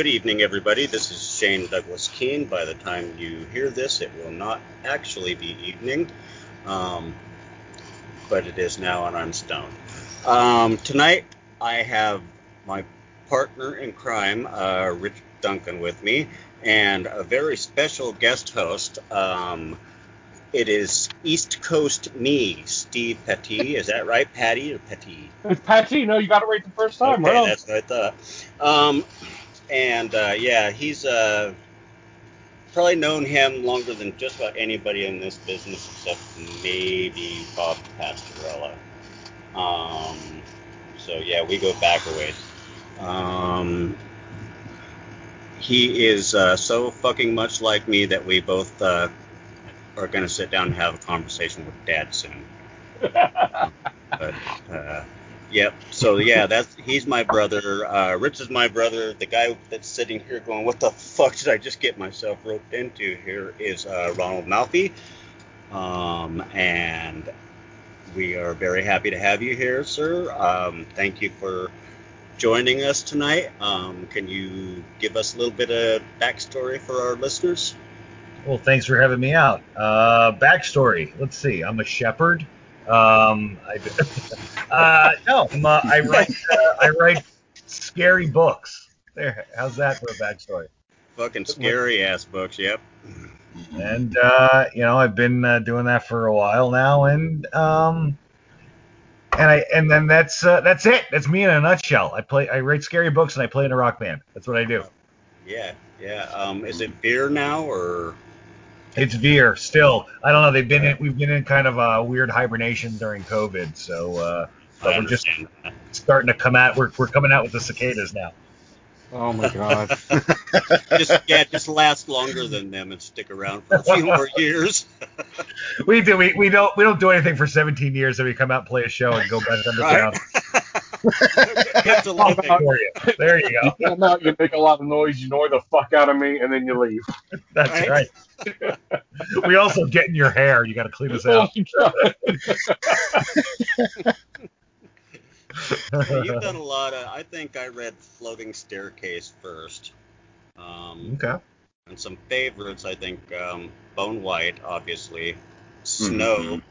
Good evening, everybody. This is Shane Douglas Keene. By the time you hear this, it will not actually be evening, um, but it is now, and I'm stoned. Um, tonight, I have my partner in crime, uh, Rich Duncan, with me, and a very special guest host. Um, it is East Coast me, Steve Petty. Is that right, Patty or Petty? It's Patty. No, you got it right the first time. Okay, right that's what I thought. Um, and uh, yeah, he's uh, probably known him longer than just about anybody in this business, except maybe Bob Pastorella. Um, so yeah, we go back a ways. Um, he is uh, so fucking much like me that we both uh, are going to sit down and have a conversation with Dad soon. But uh, yep. So yeah, that's he's my brother. Uh, Rich is my brother. The guy that's sitting here going, "What the fuck did I just get myself roped into?" Here is uh, Ronald Malfi, um, and we are very happy to have you here, sir. Um, thank you for joining us tonight. Um, can you give us a little bit of backstory for our listeners? Well, thanks for having me out. Uh, backstory. Let's see. I'm a shepherd. Um, I, uh, no, uh, I write. Uh, I write scary books. There. How's that for a backstory? Fucking scary ass books. Yep. And uh, you know, I've been uh, doing that for a while now, and um, and I and then that's uh, that's it. That's me in a nutshell. I play. I write scary books and I play in a rock band. That's what I do. Yeah. Yeah. Um, is it beer now or? It's Veer still. I don't know. They've been in, we've been in kind of a weird hibernation during COVID, so uh, but we're just that. starting to come out. We're, we're coming out with the cicadas now. Oh my god. just yeah, just last longer than them and stick around for a few more years. We do. We, we don't we don't do anything for 17 years, and we come out and play a show and go back underground. That's a living. For you. There you You go. come out, you make a lot of noise, you annoy the fuck out of me, and then you leave. That's Right. right. We also get in your hair. You got to clean us Oh out. my You've done a lot of. I think I read Floating Staircase first. Um, okay. and some favorites. I think um, Bone White, obviously. Snow Mhm.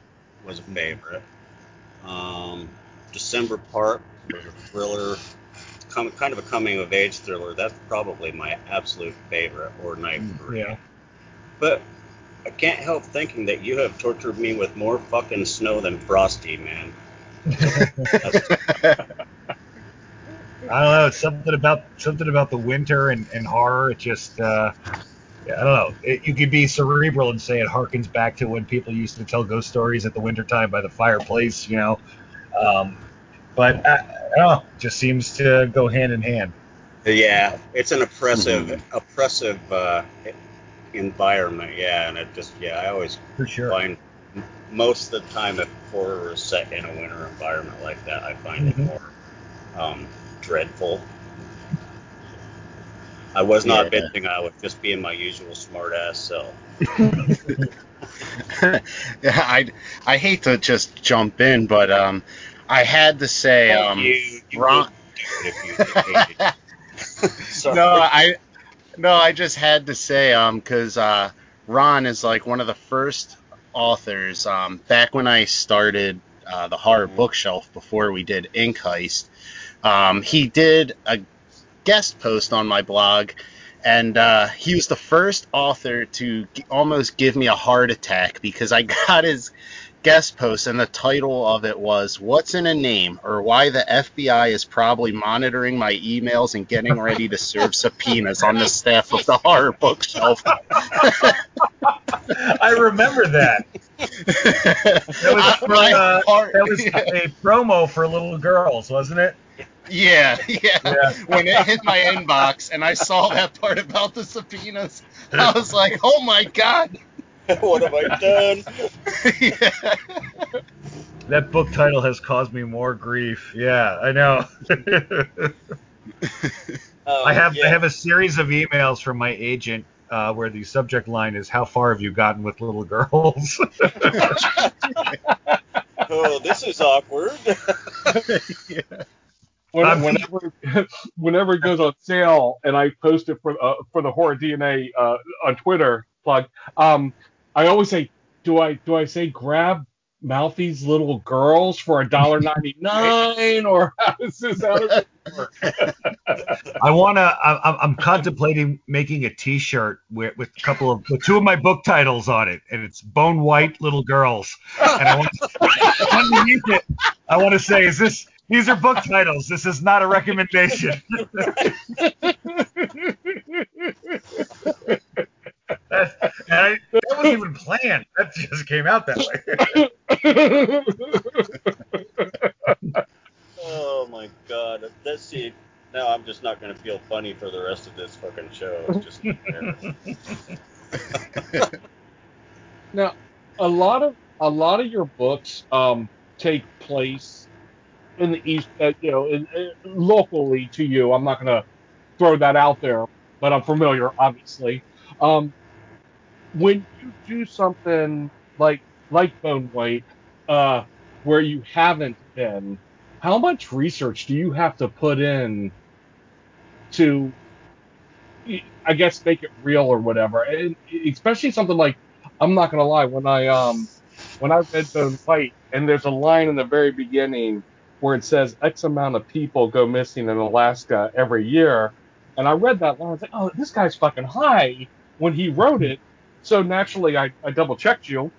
was a favorite. Um, December Park a thriller, kind of a coming of age thriller. That's probably my absolute favorite, or Night Three. Yeah. But I can't help thinking that you have tortured me with more fucking snow than Frosty, man. I don't know. It's something about something about the winter and, and horror. It just, uh, yeah, I don't know. It, you could be cerebral and say it harkens back to when people used to tell ghost stories at the wintertime by the fireplace, you know. Um, but I, don't know. It just seems to go hand in hand. yeah, it's an oppressive, Mhm. oppressive uh, environment. Yeah, and it just, yeah, I always For sure. find most of the time if horror is set in a winter environment like that, I find Mhm. it more um, dreadful. I was not Yeah. bitching. I was just being my usual smart ass self. yeah, I I hate to just jump in, but um, I had to say um, you, you Ron- would do it if you hated. Sorry. no, I no, I just had to say um, because uh, Ron is like one of the first authors um back when I started uh, the horror Mhm. bookshelf before we did Ink Heist. Um, he did a guest post on my blog, and uh, he was the first author to g- almost give me a heart attack because I got his guest post, and the title of it was "What's in a Name?" or "Why the FBI is probably monitoring my emails and getting ready to serve subpoenas on the staff of the horror bookshelf." I remember that. That was, from, uh, that was a promo for little girls, wasn't it? Yeah, yeah. Yeah. When it hit my inbox and I saw that part about the subpoenas, I was like, "Oh my god!" what have I done? yeah. That book title has caused me more grief. Yeah, I know. Um, I have yeah. I have a series of emails from my agent uh, where the subject line is "How far have you gotten with little girls?" Oh, this is awkward. yeah. when, whenever whenever it goes on sale and I post it for uh, for the horror DNA uh, on Twitter plug, um, I always say, do I do I say grab Malfi's little girls for a dollar ninety nine or this? I wanna. I'm- I'm contemplating making a T-shirt with, with a couple of with two of my book titles on it, and it's Bone White Little Girls. And I want underneath it, I want to say, is this? These are book titles. This is not a recommendation. That, and I, that wasn't even planned. That just came out that way. Oh my god. Let's see. Now I'm just not gonna feel funny for the rest of this fucking show. It's just now, a lot of a lot of your books um, take place in the east, uh, you know, in, uh, locally to you. I'm not going to throw that out there, but I'm familiar, obviously. Um, when you do something like like Bone White, uh, where you haven't been, how much research do you have to put in to, I guess, make it real or whatever? And especially something like, I'm not gonna lie, when I um, when I read Bone White, and there's a line in the very beginning where it says X amount of people go missing in Alaska every year, and I read that line, I was like, oh, this guy's fucking high when he wrote it. So naturally, I, I double checked you,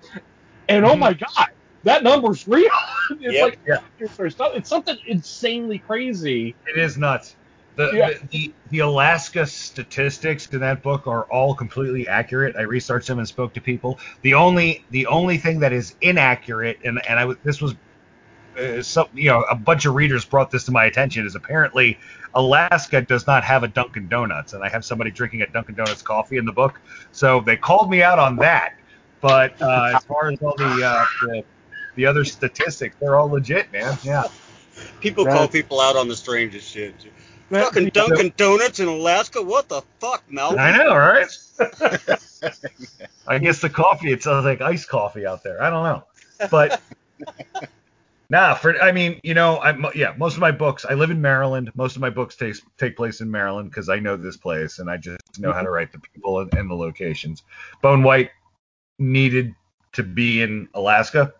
and oh Mhm. my god, that number's real. it's Yep. like Yeah. it's, it's some- it's something insanely crazy. It is nuts. The, Yeah. the, the the Alaska statistics in that book are all completely accurate. I researched them and spoke to people. The only the only thing that is inaccurate, and and I this was uh, some you know a bunch of readers brought this to my attention is apparently Alaska does not have a Dunkin' Donuts, and I have somebody drinking a Dunkin' Donuts coffee in the book, so they called me out on that. But uh, as far as all the, uh, the the other statistics, they're all legit, man. Yeah. people Right. call people out on the strangest shit. That- Fucking Dunkin' Donuts in Alaska? What the fuck, Mel? I know, right? I guess the coffee, it sounds like iced coffee out there. I don't know. But nah, for I mean, you know, I'm yeah, most of my books, I live in Maryland. Most of my books take take place in Maryland because I know this place and I just know how to write the people and, and the locations. Bone White needed to be in Alaska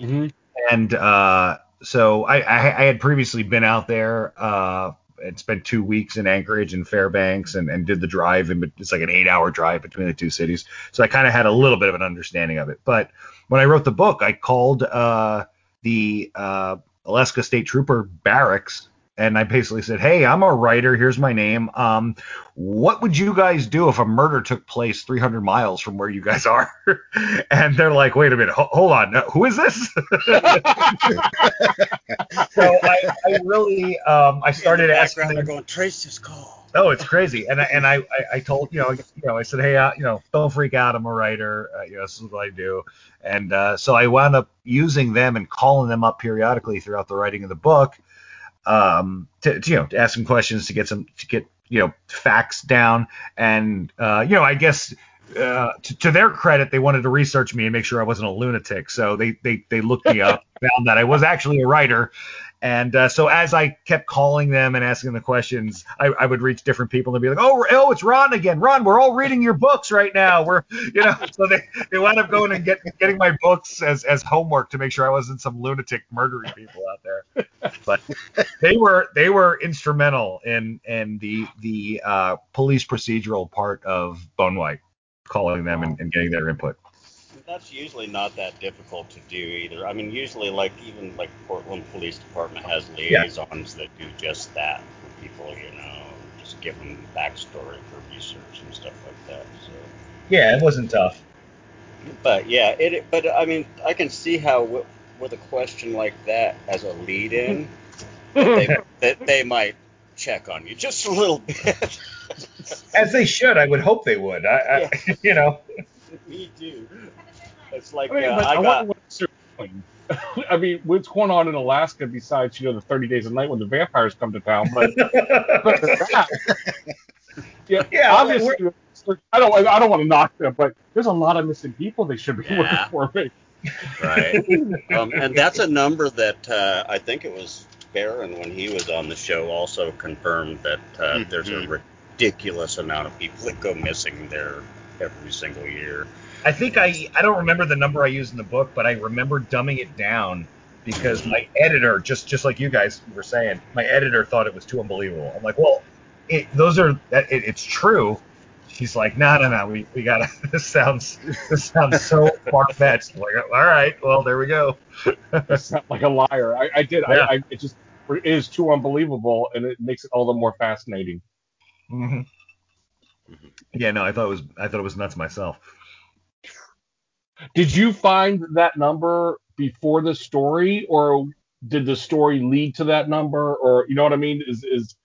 Mhm. and uh, so I, I, I had previously been out there uh, and spent two weeks in Anchorage and Fairbanks and, and did the drive, and it's like an eight-hour drive between the two cities. So I kind of had a little bit of an understanding of it. But when I wrote the book, I called uh, the uh, Alaska State Trooper barracks. And I basically said, "Hey, I'm a writer. Here's my name. Um, what would you guys do if a murder took place 300 miles from where you guys are?" and they're like, "Wait a minute, ho- hold on. Who is this?" so I, I really um, I started in the asking. background, they're them- going, trace this call. Oh, it's crazy. And I, and I, I, I told you know you know I said hey uh, you know don't freak out. I'm a writer. Uh, you know this is what I do. And uh, so I wound up using them and calling them up periodically throughout the writing of the book um, to, to you know to ask some questions to get some to get you know facts down. And uh, you know I guess uh, to, to their credit they wanted to research me and make sure I wasn't a lunatic. So they they they looked me up found that I was actually a writer and uh, so as I kept calling them and asking the questions, I, I would reach different people and be like, "Oh, oh, it's Ron again. Ron, we're all reading your books right now. We're, you know." So they, they wound up going and get, getting my books as, as homework to make sure I wasn't some lunatic murdering people out there. But they were they were instrumental in in the the uh, police procedural part of Bone White, calling them and, and getting their input. That's usually not that difficult to do either. I mean, usually, like even like Portland Police Department has liaisons that do just that for people. You know, just give them backstory for research and stuff like that. So, Yeah, it wasn't tough. but yeah, it. But I mean, I can see how w- with a question like that as a lead-in, they, that they might check on you just a little bit. As they should. I would hope they would. I, I you know. Me too. It's like I mean, uh, but I I got. wonder what's doing. I mean, what's going on in Alaska besides you know the 30 days a night when the vampires come to town? But, but that, yeah, Yeah, obviously, I don't I don't want to knock them, but there's a lot of missing people they should be Yeah. looking for. Me. Right. um, and that's a number that uh, I think it was Barron, when he was on the show, also confirmed that uh, Mhm. there's a ridiculous amount of people that go missing there every single year. I think I I don't remember the number I used in the book, but I remember dumbing it down because my editor, just just like you guys were saying, my editor thought it was too unbelievable. I'm like, well, it, those are that it, it's true. She's like, no, no, no, we, we gotta. This sounds this sounds so far fetched. Like, all right, well, there we go. It's not like a liar. I, I did. Yeah. I, I it just it is too unbelievable, and it makes it all the more fascinating. Mm-hmm. Yeah, no, I thought it was I thought it was nuts myself. Did you find that number before the story, or did the story lead to that number, or you know what I mean? Is is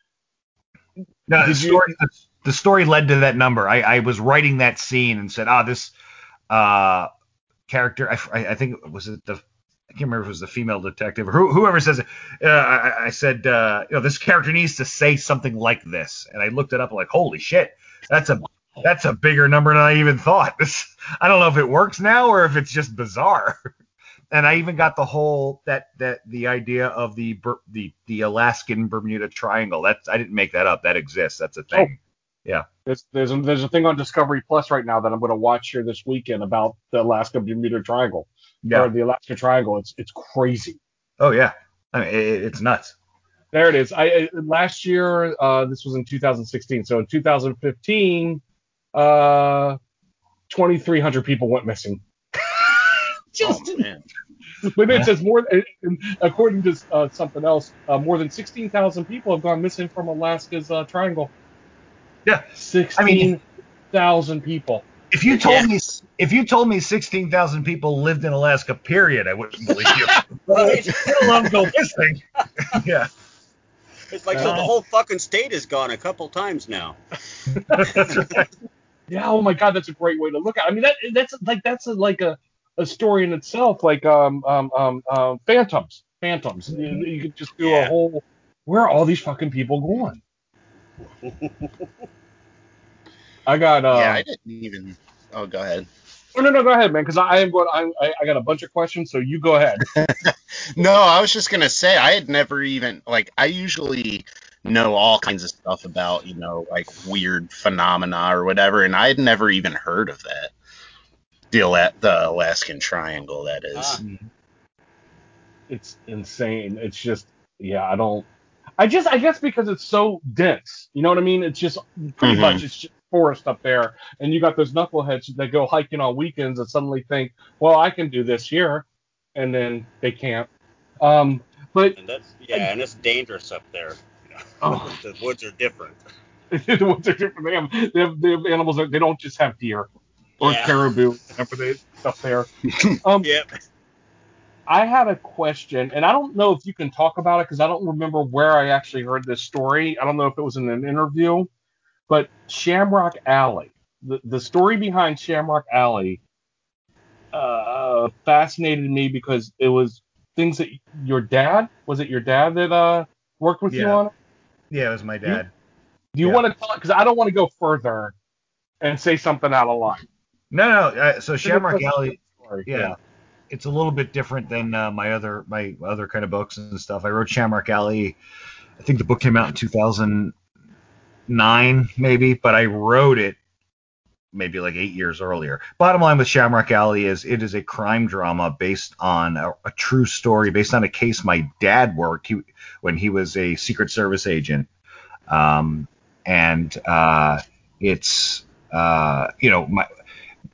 No, the Did you- story, the, story led to that number. I, I was writing that scene and said, ah, this uh, character, I, I I think was it the, I can't remember if it was the female detective or who, whoever says it. Uh, I, I said, uh, you know, this character needs to say something like this, and I looked it up, like, holy shit, that's a that's a bigger number than I even thought. This, I don't know if it works now or if it's just bizarre. And I even got the whole that that the idea of the the the Alaskan Bermuda Triangle. That's I didn't make that up. That exists. That's a thing. Oh there's there's a, there's a thing on Discovery Plus right now that I'm going to watch here this weekend about the Alaska Bermuda Triangle Yeah. or the Alaska Triangle. It's it's crazy. Oh yeah. I mean, it, it's nuts. There it is. I last year, uh, this was in 2016. So in 2015, uh, 2,300 people went missing. Just oh man, but it says more. According to uh, something else, uh, more than 16,000 people have gone missing from Alaska's uh, triangle. Yeah. 16,000 people. If you told Yeah. me if you told me sixteen thousand people lived in Alaska, period, I wouldn't believe you. right? Let alone go missing. yeah. It's like so Uh, the whole fucking state is gone a couple times now. Yeah. Oh my God, that's a great way to look at. it. I mean, that that's like that's a, like a, a story in itself. Like um um um uh, phantoms, phantoms. You, you could just do a whole. Where are all these fucking people going? I got. Uh, yeah, I didn't even. Oh, go ahead. Oh, no, no, go ahead, man, because I am going. I, I I got a bunch of questions, so you go ahead. No, I was just gonna say I had never even like I usually know all kinds of stuff about you know like weird phenomena or whatever, and I had never even heard of that. The Ala- the Alaskan Triangle, that is. Ah. It's insane. It's just, yeah, I don't. I just, I guess because it's so dense. You know what I mean? It's just pretty Mhm. much it's just forest up there, and you got those knuckleheads that go hiking on weekends and suddenly think, well, I can do this here, and then they can't. Um, but And that's yeah, and it's dangerous up there. Oh. the woods are different. the woods are different. They have, they have, they have animals. That, they don't just have deer or Yeah. caribou. Whatever they stuff there. Um, Yep. I had a question, and I don't know if you can talk about it because I don't remember where I actually heard this story. I don't know if it was in an interview, but Shamrock Alley, the, the story behind Shamrock Alley, uh, fascinated me because it was things that your dad was it your dad that uh worked with you on it? Yeah, it was my dad. Do you Yeah. want to talk? Because I don't want to go further and say something out of line. No, no. Uh, so Shamrock Alley, Sorry. yeah, it's a little bit different than uh, my other my other kind of books and stuff. I wrote Shamrock Alley. I think the book came out in 2009, maybe, but I wrote it maybe like eight years earlier. Bottom line with Shamrock Alley is it is a crime drama based on a, a true story, based on a case my dad worked he, when he was a Secret Service agent. Um, and uh, it's uh, you know my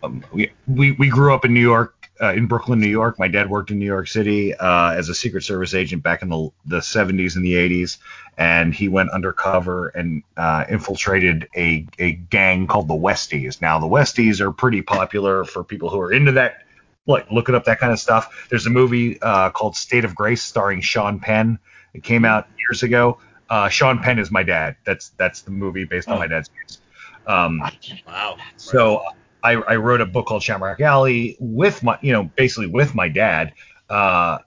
um, we, we we grew up in New York, uh, in Brooklyn, New York. My dad worked in New York City uh, as a Secret Service agent back in the the 70s and the 80s, and he went undercover and uh, infiltrated a a gang called the Westies. Now the Westies are pretty popular for people who are into that. Like looking up that kind of stuff. There's a movie uh, called State of Grace starring Sean Penn. It came out years ago. Uh, Sean Penn is my dad. That's that's the movie based on my dad's case. Um, Wow. so I, I wrote a book called Shamrock Alley with my, you know, basically with my dad, uh,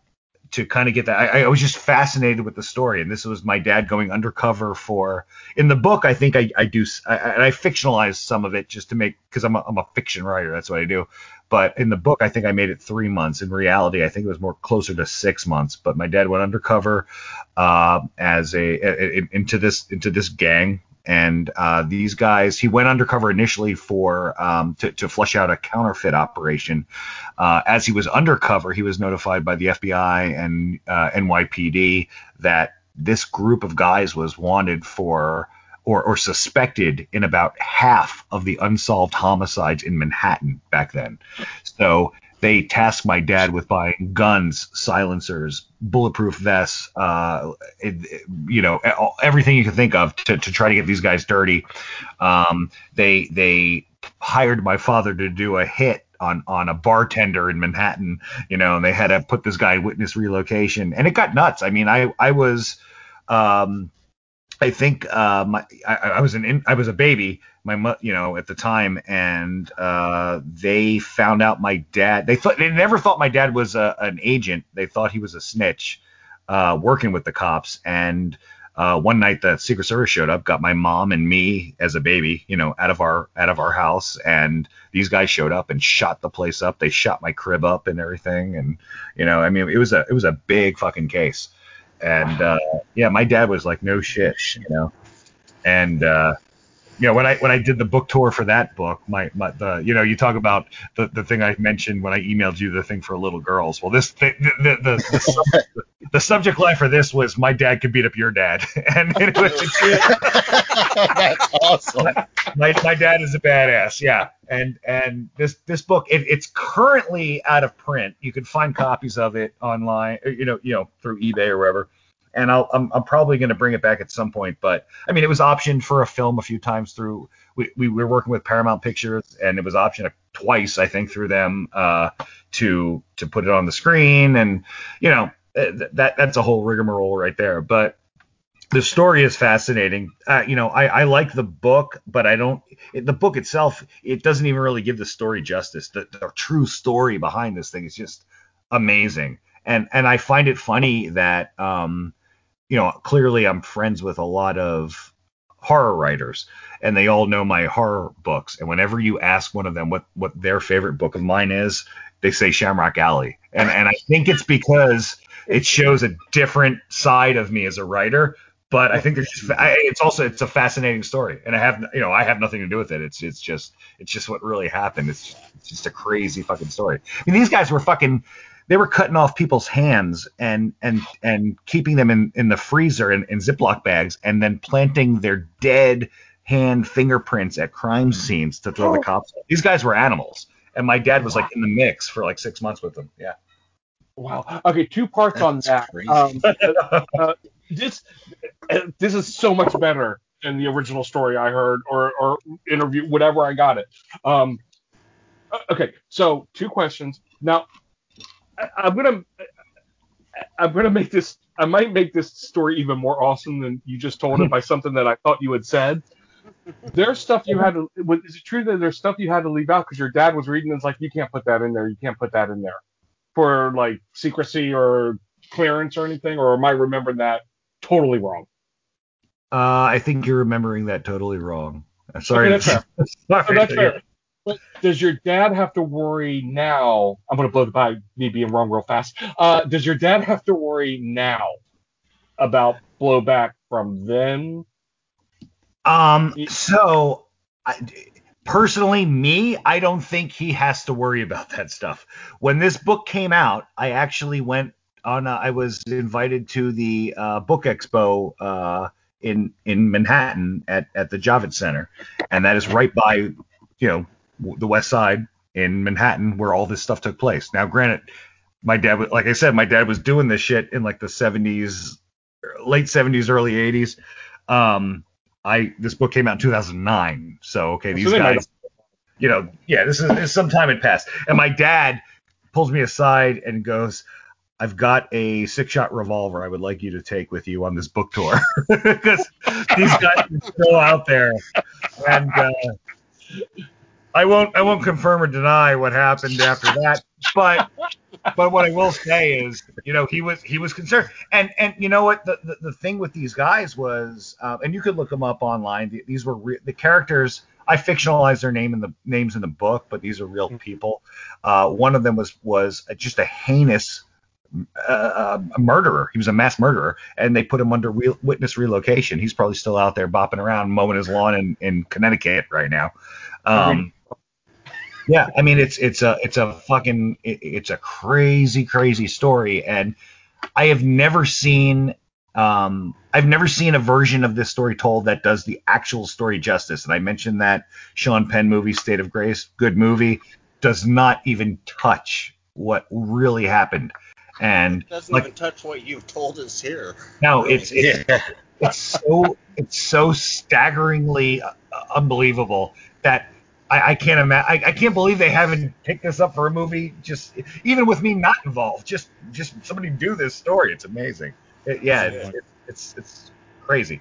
to kind of get that. I, I, was just fascinated with the story, and this was my dad going undercover for. In the book, I think I, I do, I, I fictionalized some of it just to make because I'm a, I'm a fiction writer. That's what I do. But in the book, I think I made it three months. In reality, I think it was more closer to six months. But my dad went undercover uh, as a, a, a into this into this gang and uh, these guys he went undercover initially for um, to, to flush out a counterfeit operation. Uh, as he was undercover he was notified by the fbi and uh, nypd that this group of guys was wanted for or, or suspected in about half of the unsolved homicides in manhattan back then. So they tasked my dad with buying guns, silencers, bulletproof vests, uh, it, you know, everything you can think of to, to try to get these guys dirty. Um, they they hired my father to do a hit on on a bartender in Manhattan, you know, and they had to put this guy in witness relocation, and it got nuts. I mean, I I was. Um, I think uh, my, I, I, was an I was a baby, my you know at the time, and uh, they found out my dad. They thought they never thought my dad was a, an agent. They thought he was a snitch, uh, working with the cops. And uh, one night the Secret Service showed up, got my mom and me as a baby, you know, out of our out of our house, and these guys showed up and shot the place up. They shot my crib up and everything, and you know, I mean, it was a it was a big fucking case. And uh, yeah, my dad was like, no shit, you know. And uh, you know, when I when I did the book tour for that book, my, my the you know, you talk about the, the thing I mentioned when I emailed you the thing for little girls. Well, this the the the, the, subject, the subject line for this was my dad could beat up your dad, and it was that's awesome. My my dad is a badass, yeah. And and this this book it, it's currently out of print. You can find copies of it online, you know, you know, through eBay or wherever and I'm, I'm probably going to bring it back at some point. But I mean, it was optioned for a film a few times through. We, we were working with Paramount Pictures, and it was optioned twice, I think, through them uh, to to put it on the screen, and you know that that's a whole rigmarole right there. But the story is fascinating. Uh, you know, I, I like the book, but I don't. It, the book itself, it doesn't even really give the story justice. The, the true story behind this thing is just amazing and and I find it funny that um, you know, clearly I'm friends with a lot of horror writers and they all know my horror books. And whenever you ask one of them what, what their favorite book of mine is, they say Shamrock Alley. And, and I think it's because it shows a different side of me as a writer. But I think there's just, it's also it's a fascinating story, and I have you know I have nothing to do with it. It's it's just it's just what really happened. It's just, it's just a crazy fucking story. I mean these guys were fucking they were cutting off people's hands and and and keeping them in in the freezer in, in Ziploc bags and then planting their dead hand fingerprints at crime scenes to throw the oh. cops. These guys were animals, and my dad was like in the mix for like six months with them. Yeah. Wow. Okay, two parts on that. Um, uh, uh, this this is so much better than the original story I heard or or interview, whatever I got it. Um, uh, okay, so two questions. Now, I, am gonna I'm gonna make this I might make this story even more awesome than you just told it by something that I thought you had said. There's stuff you had to. Is it true that there's stuff you had to leave out because your dad was reading? And it's like you can't put that in there. You can't put that in there for like secrecy or clearance or anything. Or am I remembering that totally wrong? Uh, I think you're remembering that totally wrong. Sorry. Okay, that's fair. Sorry. that's fair. But does your dad have to worry now? I'm going to blow the by me being wrong real fast. Uh, does your dad have to worry now about blowback from them? Um. So, I, personally, me, I don't think he has to worry about that stuff. When this book came out, I actually went on. A, I was invited to the uh, book expo. Uh, in in Manhattan at, at the Javits Center, and that is right by you know the West Side in Manhattan where all this stuff took place. Now, granted, my dad, like I said, my dad was doing this shit in like the 70s, late 70s, early 80s. Um, I this book came out in 2009, so okay, these so guys, you know, yeah, this is, this some time had passed, and my dad pulls me aside and goes. I've got a six shot revolver I would like you to take with you on this book tour because these guys are still out there. And uh, I won't I won't confirm or deny what happened after that, but but what I will say is, you know, he was he was concerned, and and you know what the the, the thing with these guys was, uh, and you could look them up online. These were re- the characters. I fictionalized their name in the names in the book, but these are real people. Uh, one of them was was just a heinous uh, a murderer. He was a mass murderer, and they put him under witness relocation. He's probably still out there bopping around, mowing his lawn in, in Connecticut right now. Um, yeah, I mean it's it's a it's a fucking it, it's a crazy crazy story, and I have never seen um, I've never seen a version of this story told that does the actual story justice. And I mentioned that Sean Penn movie, State of Grace, good movie, does not even touch what really happened. And It doesn't like, even touch what you've told us here. no, it's it's Yeah. it's so it's so staggeringly uh, unbelievable that I, I can't imagine. I, I can't believe they haven't picked this up for a movie. Just even with me not involved, just just somebody do this story. It's amazing. It, yeah, it's, Yeah. it's it's it's crazy.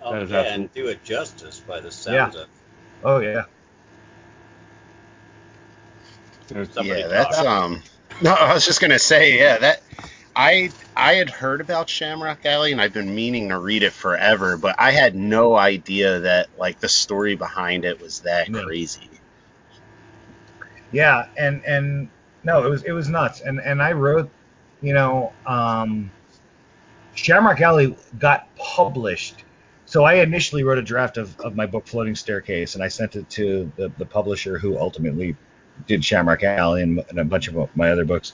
That is yeah, absolutely- and do it justice by the sounds of Oh yeah. Somebody yeah, that's talk. um. No, I was just gonna say, yeah, that I I had heard about Shamrock Alley and I've been meaning to read it forever, but I had no idea that like the story behind it was that Yeah. crazy. Yeah, and and no, it was it was nuts. And and I wrote, you know, um, Shamrock Alley got published. So I initially wrote a draft of, of my book Floating Staircase, and I sent it to the, the publisher who ultimately did Shamrock Alley and, and a bunch of my other books.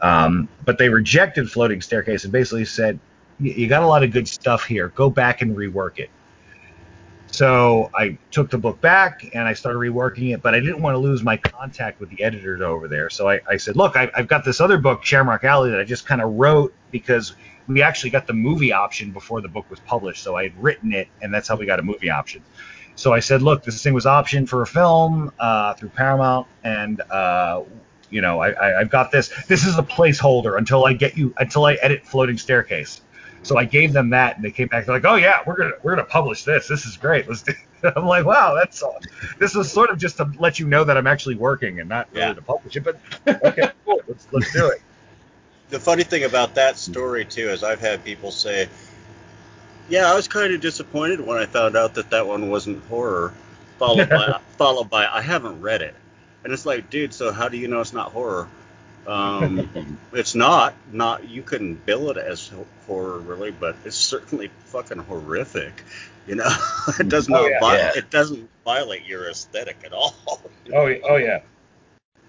Um, but they rejected Floating Staircase and basically said, "You got a lot of good stuff here. Go back and rework it." So I took the book back and I started reworking it, but I didn't want to lose my contact with the editors over there. So I, I said, look, I, I've got this other book, Shamrock Alley, that I just kind of wrote because we actually got the movie option before the book was published. So I had written it, and that's how we got a movie option. So I said, look, this thing was optioned for a film uh, through Paramount, and uh, you know, I, I, I've got this. This is a placeholder until I get you, until I edit Floating Staircase. So I gave them that, and they came back. They're like, "Oh yeah, we're gonna we're gonna publish this. This is great. Let's do." I'm like, "Wow, that's all. This was sort of just to let you know that I'm actually working and not really Yeah. to publish it, but okay, cool. Let's let's do it." the funny thing about that story too is I've had people say, "Yeah, I was kind of disappointed when I found out that that one wasn't horror." Followed by followed by, "I haven't read it," and it's like, dude, so how do you know it's not horror? Um, it's not. Not you couldn't bill it as horror really, but it's certainly fucking horrific. You know, it does Oh, not. yeah. vi- Yeah. It doesn't violate your aesthetic at all. Oh oh yeah.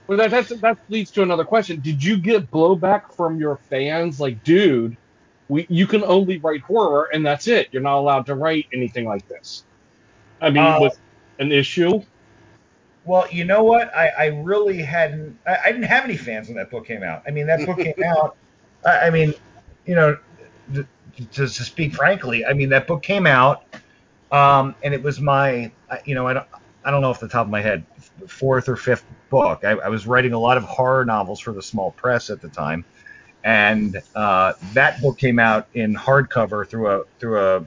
Well, that that's, that leads to another question. Did you get blowback from your fans? Like, dude, we you can only write horror, and that's it. You're not allowed to write anything like this. I mean, Uh, was an issue. Well, you know what? I, I really hadn't. I, I didn't have any fans when that book came out. I mean, that book came out. I, I mean, you know, to, to, to speak frankly, I mean, that book came out, um, and it was my, you know, I don't, I don't know off the top of my head, fourth or fifth book. I, I was writing a lot of horror novels for the small press at the time, and uh, that book came out in hardcover through a through a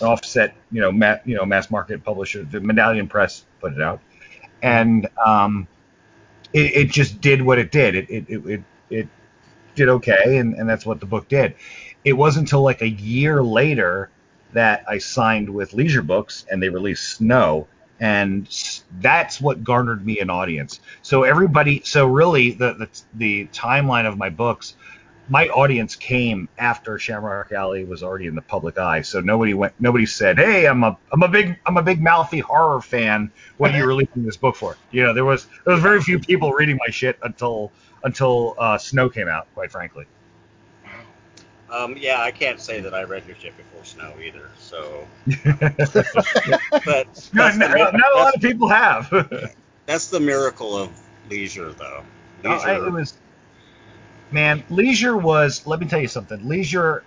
offset, you know, ma- you know, mass market publisher. The Medallion Press put it out, and um, it, it just did what it did. It it it, it, did okay, and, and that's what the book did. It wasn't until like a year later that I signed with Leisure Books, and they released Snow, and that's what garnered me an audience. So everybody, so really the the, the timeline of my books my audience came after Shamrock Alley was already in the public eye. So nobody went. Nobody said, "Hey, I'm a I'm a big I'm a big Malfi horror fan. What are you releasing this book for?" You know, there was there was very few people reading my shit until until uh, Snow came out. Quite frankly. Um, yeah, I can't say that I read your shit before Snow either. So, but Not, not, not a lot of people have. That's the miracle of leisure, though. No, Leisure, I, it was, man, Leisure was. Let me tell you something. Leisure,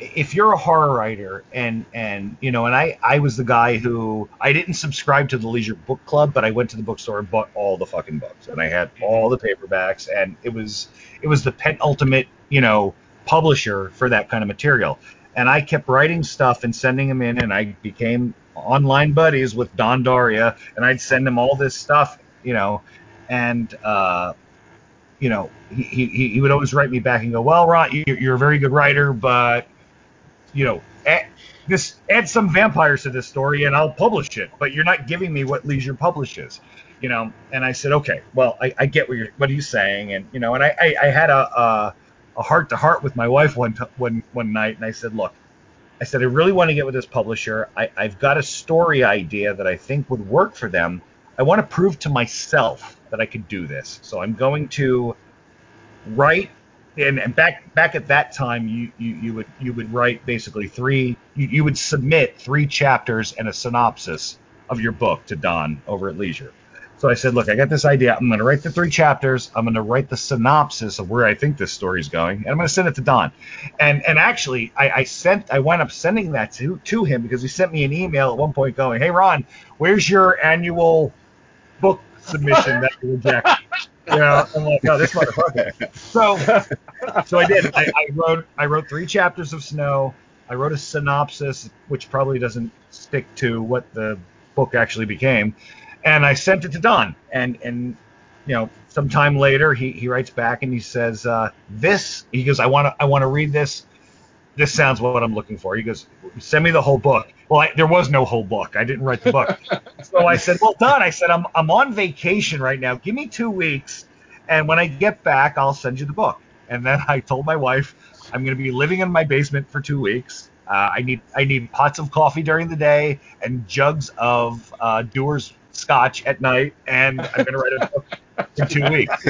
if you're a horror writer, and and you know, and I I was the guy who I didn't subscribe to the Leisure Book Club, but I went to the bookstore and bought all the fucking books, and I had all the paperbacks, and it was it was the penultimate, you know, publisher for that kind of material. And I kept writing stuff and sending them in, and I became online buddies with Don D'Auria, and I'd send him all this stuff, you know, and uh, you know, he, he, he would always write me back and go, well, Ron, you, you're a very good writer, but, you know, add, this add some vampires to this story and I'll publish it, but you're not giving me what Leisure publishes, you know. And I said, okay, well, I, I get what you're what are you saying, and you know, and I, I, I had a, a a heart to heart with my wife one t- one one night, and I said, look, I said I really want to get with this publisher. I, I've got a story idea that I think would work for them. I want to prove to myself that I could do this. So I'm going to write and, and back back at that time you, you, you would you would write basically three you, you would submit three chapters and a synopsis of your book to Don over at Leisure. So I said, look, I got this idea. I'm going to write the three chapters. I'm going to write the synopsis of where I think this story is going, and I'm going to send it to Don. And and actually, I, I sent I wound up sending that to to him because he sent me an email at one point going, hey Ron, where's your annual book submission that you? You know, I'm like, oh, this motherfucker. So, so I did. I, I wrote, I wrote three chapters of Snow. I wrote a synopsis, which probably doesn't stick to what the book actually became, and I sent it to Don. And and you know, sometime later, he he writes back and he says, uh, this. He goes, I want to, I want to read this. This sounds what I'm looking for. He goes, send me the whole book. Well, I, there was no whole book. I didn't write the book. so I said, well, Don, I said, I'm, I'm on vacation right now. Give me two weeks. And when I get back, I'll send you the book. And then I told my wife, I'm going to be living in my basement for two weeks. Uh, I need I need pots of coffee during the day and jugs of uh, Dewar's scotch at night, and I'm going to write a book in two weeks.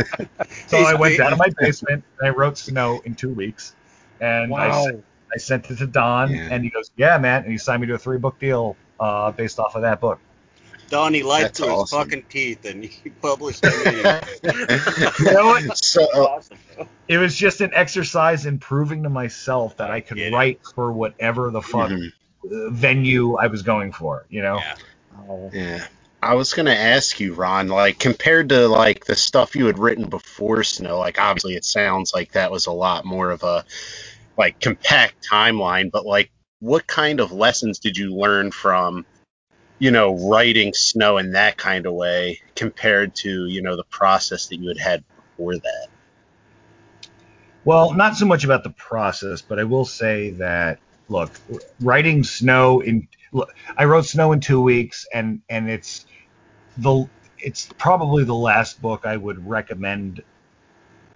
So I went down to my basement and I wrote Snow in two weeks, and I, Wow. sent, I sent it to Don, Yeah. and he goes, "Yeah, man," and he signed me to a three book deal uh, based off of that book. Don, he lied That's through his fucking teeth and he published it. You know what? so awesome. It was just an exercise in proving to myself that I could Get it. write for whatever the fuck mhm, uh, venue I was going for. You know? Yeah. Oh. yeah. I was gonna ask you, Ron, like compared to like the stuff you had written before Snow, like obviously it sounds like that was a lot more of a like compact timeline, but like what kind of lessons did you learn from you know writing Snow in that kind of way compared to you know the process that you had had before that? Well, not so much about the process, but I will say that look, writing Snow in look, I wrote Snow in two weeks, and and it's the it's probably the last book I would recommend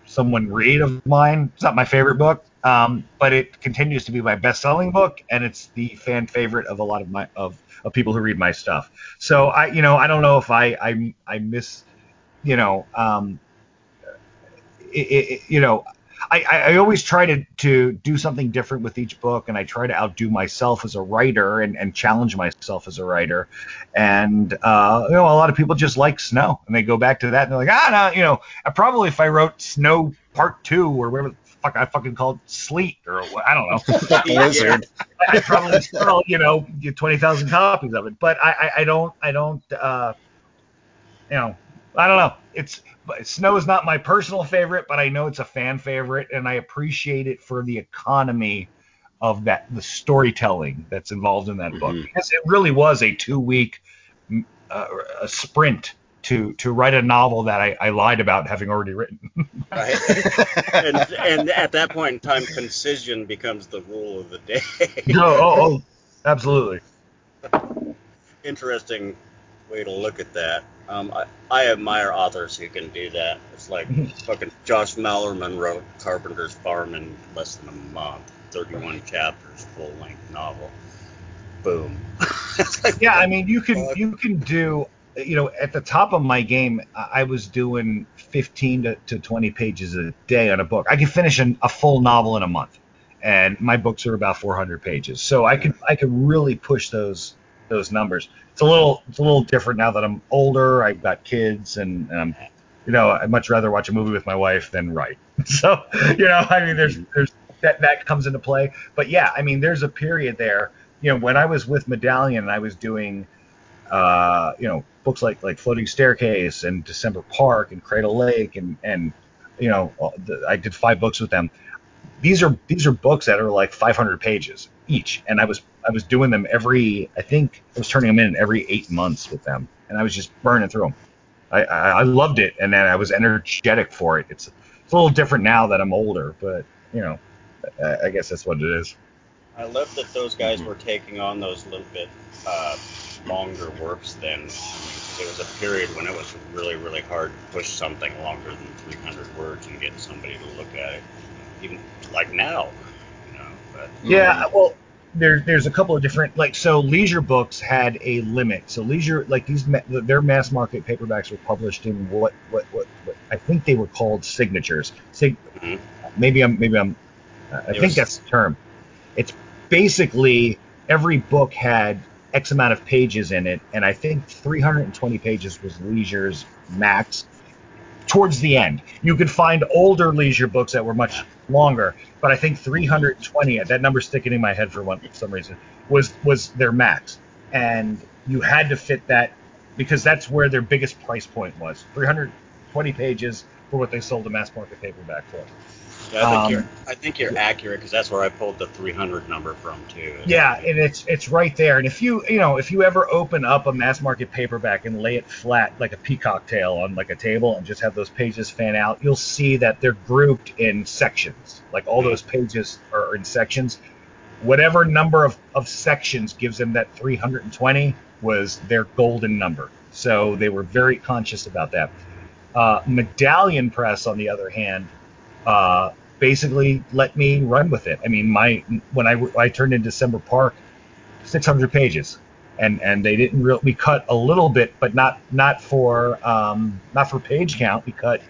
someone read of mine. It's not my favorite book, um, but it continues to be my best-selling book, and it's the fan favorite of a lot of my of, of people who read my stuff. So I, you know, I don't know if I I, I miss, you know, um, it, it, you know, I, I always try to, to do something different with each book, and I try to outdo myself as a writer and, and challenge myself as a writer. And uh, you know, a lot of people just like Snow, and they go back to that, and they're like, ah, no, you know, probably if I wrote Snow Part Two or whatever the fuck I fucking called Sleet or I don't know, Blizzard. I probably sell you know get twenty thousand copies of it. But I, I, I don't I don't uh, you know I don't know. It's but Snow is not my personal favorite, but I know it's a fan favorite, and I appreciate it for the economy of that the storytelling that's involved in that book Mhm. because it really was a two week uh, a sprint to to write a novel that I, I lied about having already written. Right. and, and at that point in time, concision becomes the rule of the day. oh, oh, oh, absolutely. Interesting way to look at that. Um, I, I admire authors who can do that. It's like fucking Josh Malerman wrote Carpenter's Farm in less than a month, 31 chapters, full length novel. Boom. Like, Yeah, I mean, you can you can do you know at the top of my game, I was doing 15 to, to 20 pages a day on a book. I could finish an, a full novel in a month, and my books are about 400 pages, so I could I could really push those those numbers. It's a little it's a little different now that I'm older. I've got kids, and um, you know I'd much rather watch a movie with my wife than write. So you know, I mean, there's there's that that comes into play. But yeah, I mean, there's a period there. You know, when I was with Medallion, and I was doing uh, you know, books like like Floating Staircase and December Park and Cradle Lake and and you know, I did five books with them. These are these are books that are like 500 pages each, and I was I was doing them every I think I was turning them in every eight months with them, and I was just burning through them. I, I, I loved it, and then I was energetic for it. It's it's a little different now that I'm older, but you know, I, I guess that's what it is. I love that those guys were taking on those little bit uh, longer works than. It was a period when it was really, really hard to push something longer than 300 words and get somebody to look at it. Even like now, you know. But Yeah, well, there, there's a couple of different like so leisure books had a limit. So leisure like these their mass market paperbacks were published in what what what, what I think they were called signatures. Sig- Mhm. maybe I'm maybe I'm I It think was- that's the term. It's basically every book had X amount of pages in it, and I think 320 pages was Leisure's max. Towards the end, you could find older leisure books that were much longer, but I think 320, that number's sticking in my head for one for some reason, was was their max, and you had to fit that because that's where their biggest price point was. 320 pages for what they sold a mass market paperback for. Yeah, I think Um, you're I think you're accurate because that's where I pulled the 300 number from too. Yeah, and it's it's right there. And if you you know if you ever open up a mass market paperback and lay it flat like a peacock tail on like a table and just have those pages fan out, you'll see that they're grouped in sections. Like all those pages are in sections. Whatever number of, of sections gives them that 320 was their golden number. So they were very conscious about that. Uh, Medallion Press, on the other hand, uh, basically let me run with it. I mean, my when I I turned in December Park, 600 pages, and and they didn't really we cut a little bit, but not not for um, not for page count. We cut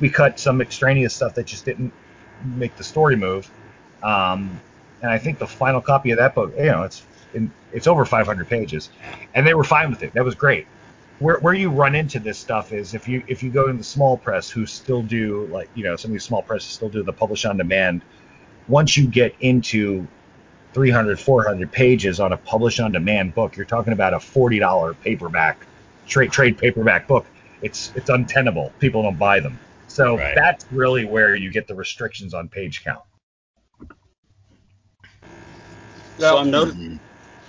we cut some extraneous stuff that just didn't make the story move. Um, and I think the final copy of that book, you know, it's in, it's over 500 pages, and they were fine with it. That was great. Where, where you run into this stuff is if you if you go in the small press who still do like you know some of these small presses still do the publish on demand. Once you get into 300 400 pages on a publish on demand book, you're talking about a $40 paperback trade trade paperback book. It's it's untenable. People don't buy them. So Right. that's really where you get the restrictions on page count. So I'm not. Mm-hmm.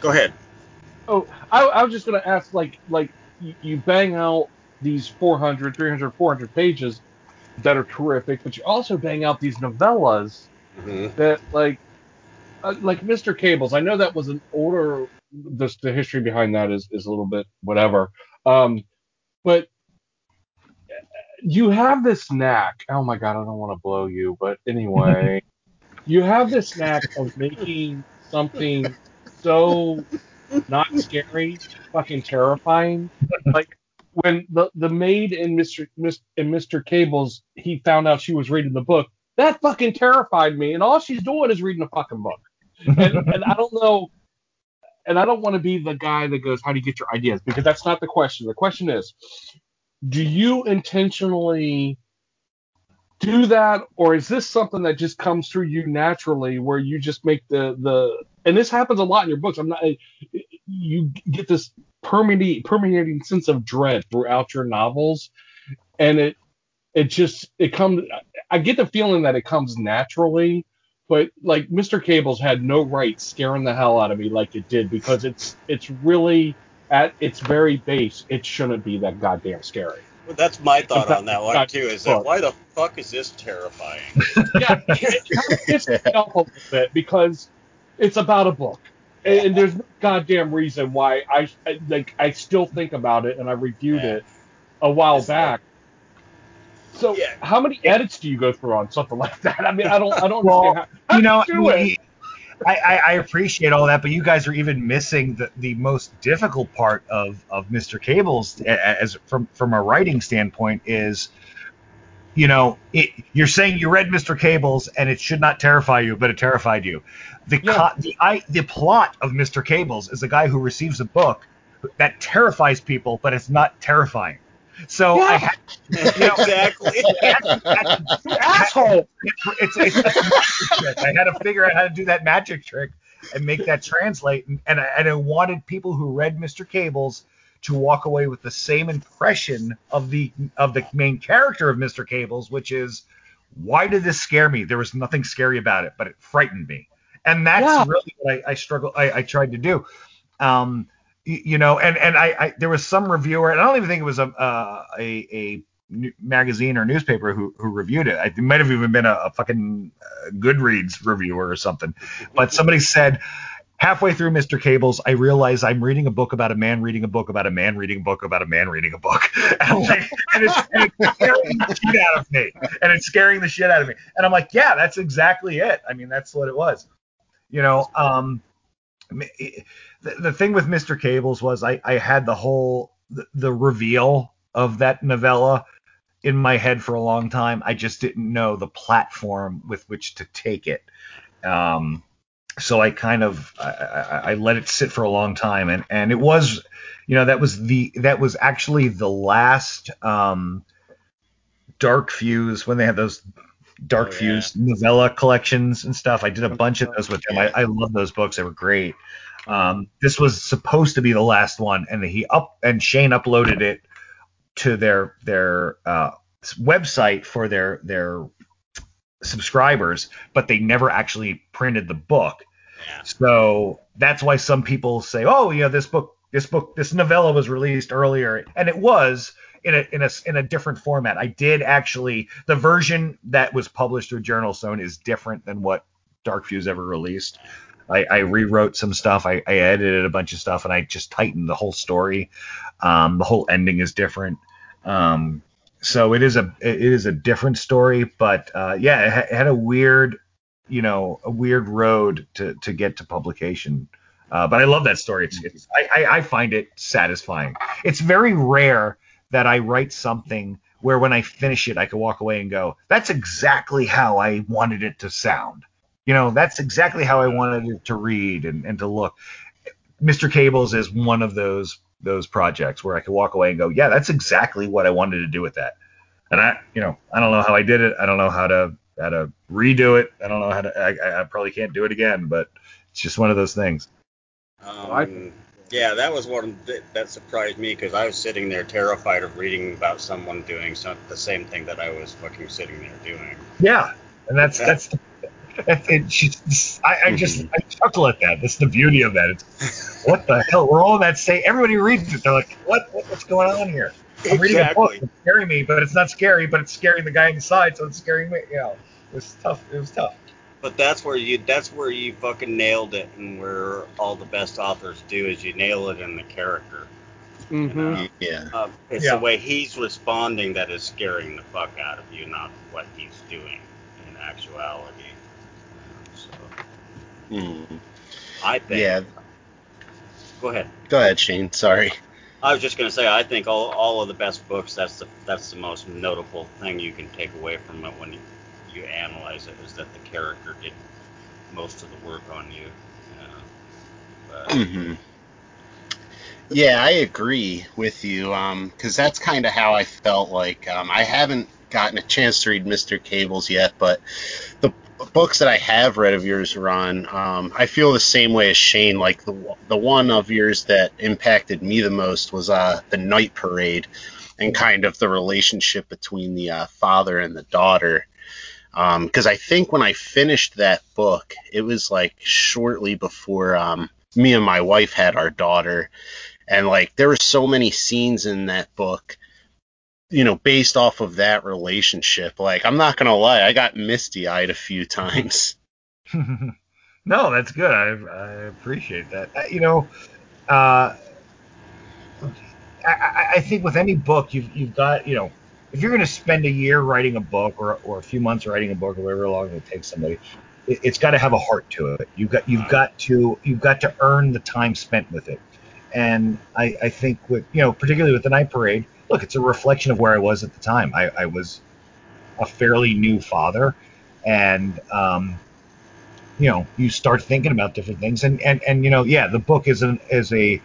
Go ahead. Oh, I, I was just gonna ask, like, like you, you bang out these 400, 300, 400 pages that are terrific, but you also bang out these novellas Mhm. that, like, uh, like Mr. Cables. I know that was an older. The, the history behind that is is a little bit whatever. Um, but you have this knack. Oh my god, I don't want to blow you, but anyway, you have this knack of making something so not scary, fucking terrifying. Like when the the maid in Mr. Mis- in Mr. Cables, he found out she was reading the book. That fucking terrified me, and all she's doing is reading a fucking book. And, and I don't know, and I don't want to be the guy that goes, "How do you get your ideas?" Because that's not the question. The question is, do you intentionally do that, or is this something that just comes through you naturally, where you just make the the and this happens a lot in your books. I'm not you get this permeating permeating sense of dread throughout your novels, and it it just it comes. I get the feeling that it comes naturally, but like Mr. Cables had no right scaring the hell out of me like it did because it's it's really at its very base it shouldn't be that goddamn scary. Well, that's my thought on that one too. Is that why the fuck is this terrifying? yeah, it of pisses a little bit because it's about a book, and, and there's no goddamn reason why I, I like. I still think about it, and I reviewed Yeah. it a while It's back. So, Yeah. how many edits do you go through on something like that? I mean, I don't, I don't Well, understand how, how you know, do you do it. I, I, I appreciate all that, but you guys are even missing the, the most difficult part of, of Mr. Cables as from from a writing standpoint is, you know, it, you're saying you read Mr. Cables and it should not terrify you, but it terrified you. The Yeah. co- the I, the plot of Mr. Cables is a guy who receives a book that terrifies people, but it's not terrifying. So I Yeah. had, you know, exactly. Asshole! it's, it's a magic trick. I had to figure out how to do that magic trick and make that translate. And, and, I, and I wanted people who read Mr. Cables to walk away with the same impression of the of the main character of Mr. Cables, which is why did this scare me? There was nothing scary about it, but it frightened me. And that's Yeah. really what I, I struggle I, I tried to do. Um, you know, and and I, I there was some reviewer, and I don't even think it was a uh, a a magazine or newspaper who who reviewed it. It might have even been a, a fucking uh, Goodreads reviewer or something. But somebody said halfway through Mr. Cables, I realize I'm reading a book about a man reading a book about a man reading a book about a man reading a book. And, like, and, it's, scaring the shit out of me. And it's scaring the shit out of me. And I'm like, yeah, that's exactly it. I mean, that's what it was. You know, um, the, the thing with Mr. Cables was I, I had the whole the, the reveal of that novella in my head for a long time. I just didn't know the platform with which to take it. Um, so I kind of I, I, I let it sit for a long time, and and it was, you know, that was the that was actually the last um, Dark Fuse when they had those Dark Oh, yeah. Fuse novella collections and stuff. I did a bunch of those with them. I, I love those books; they were great. Um, this was supposed to be the last one, and he up and Shane uploaded it to their their uh, website for their their subscribers, but they never actually printed the book. Yeah. So that's why some people say, "Oh, yeah, this book, this book, this novella was released earlier," and it was in a in a in a different format. I did actually the version that was published through Journal Stone is different than what Dark Fuse ever released. I, I rewrote some stuff. I, I edited a bunch of stuff, and I just tightened the whole story. Um, the whole ending is different. Um, so it is a it is a different story, but uh, yeah, it, ha- it had a weird, you know, a weird road to to get to publication. Uh, but I love that story. It's, it's I, I I find it satisfying. It's very rare that I write something where when I finish it, I can walk away and go, that's exactly how I wanted it to sound. You know, that's exactly how I wanted it to read and, and to look. Mr. Cables is one of those those projects where I could walk away and go, yeah, that's exactly what I wanted to do with that. And I, you know, I don't know how I did it. I don't know how to how to redo it. I don't know how to. I, I probably can't do it again, but it's just one of those things. Um, yeah, that was one that, that surprised me because I was sitting there terrified of reading about someone doing some, the same thing that I was fucking sitting there doing. Yeah, and that's that's. It just, I, I just I chuckle at that. That's the beauty of that. It's what the hell? We're all in that state. Everybody reads it. They're like, what? what what's going on here? I'm reading a book. Exactly. It's scaring me, but it's not scary. But it's scaring the guy inside, so it's scaring me. You know, it was tough. It was tough. But that's where you that's where you fucking nailed it, and where all the best authors do is you nail it in the character. hmm Yeah. Uh, it's Yeah. the way he's responding that is scaring the fuck out of you, not what he's doing in actuality. Mm. I think. Yeah. Go ahead. Go ahead, Shane. Sorry. I was just gonna say I think all, all of the best books that's the that's the most notable thing you can take away from it when you, you analyze it is that the character did most of the work on you. Uh, but, hmm Yeah, I agree with you. Um, because that's kind of how I felt like. Um, I haven't gotten a chance to read Mr. Cables yet, but the books that I have read of yours, Ron, um, I feel the same way as Shane. Like the the one of yours that impacted me the most was uh the Night Parade, and kind of the relationship between the uh, father and the daughter. Because I think when I finished that book, it was like shortly before um, me and my wife had our daughter and like there were so many scenes in that book you know based off of that relationship like i'm not gonna lie i got misty eyed a few times no, that's good. I, I appreciate that. Uh, You know, uh, I, I, think with any book, you've, you've got, you know, if you're going to spend a year writing a book or, or a few months writing a book or whatever long it takes somebody, it, it's got to have a heart to it. You've got you've got to you've got to earn the time spent with it. And I, I think with you know particularly with the night parade, look, it's a reflection of where I was at the time. I, I was a fairly new father, and um, you know you start thinking about different things and and and you know yeah the book is an is a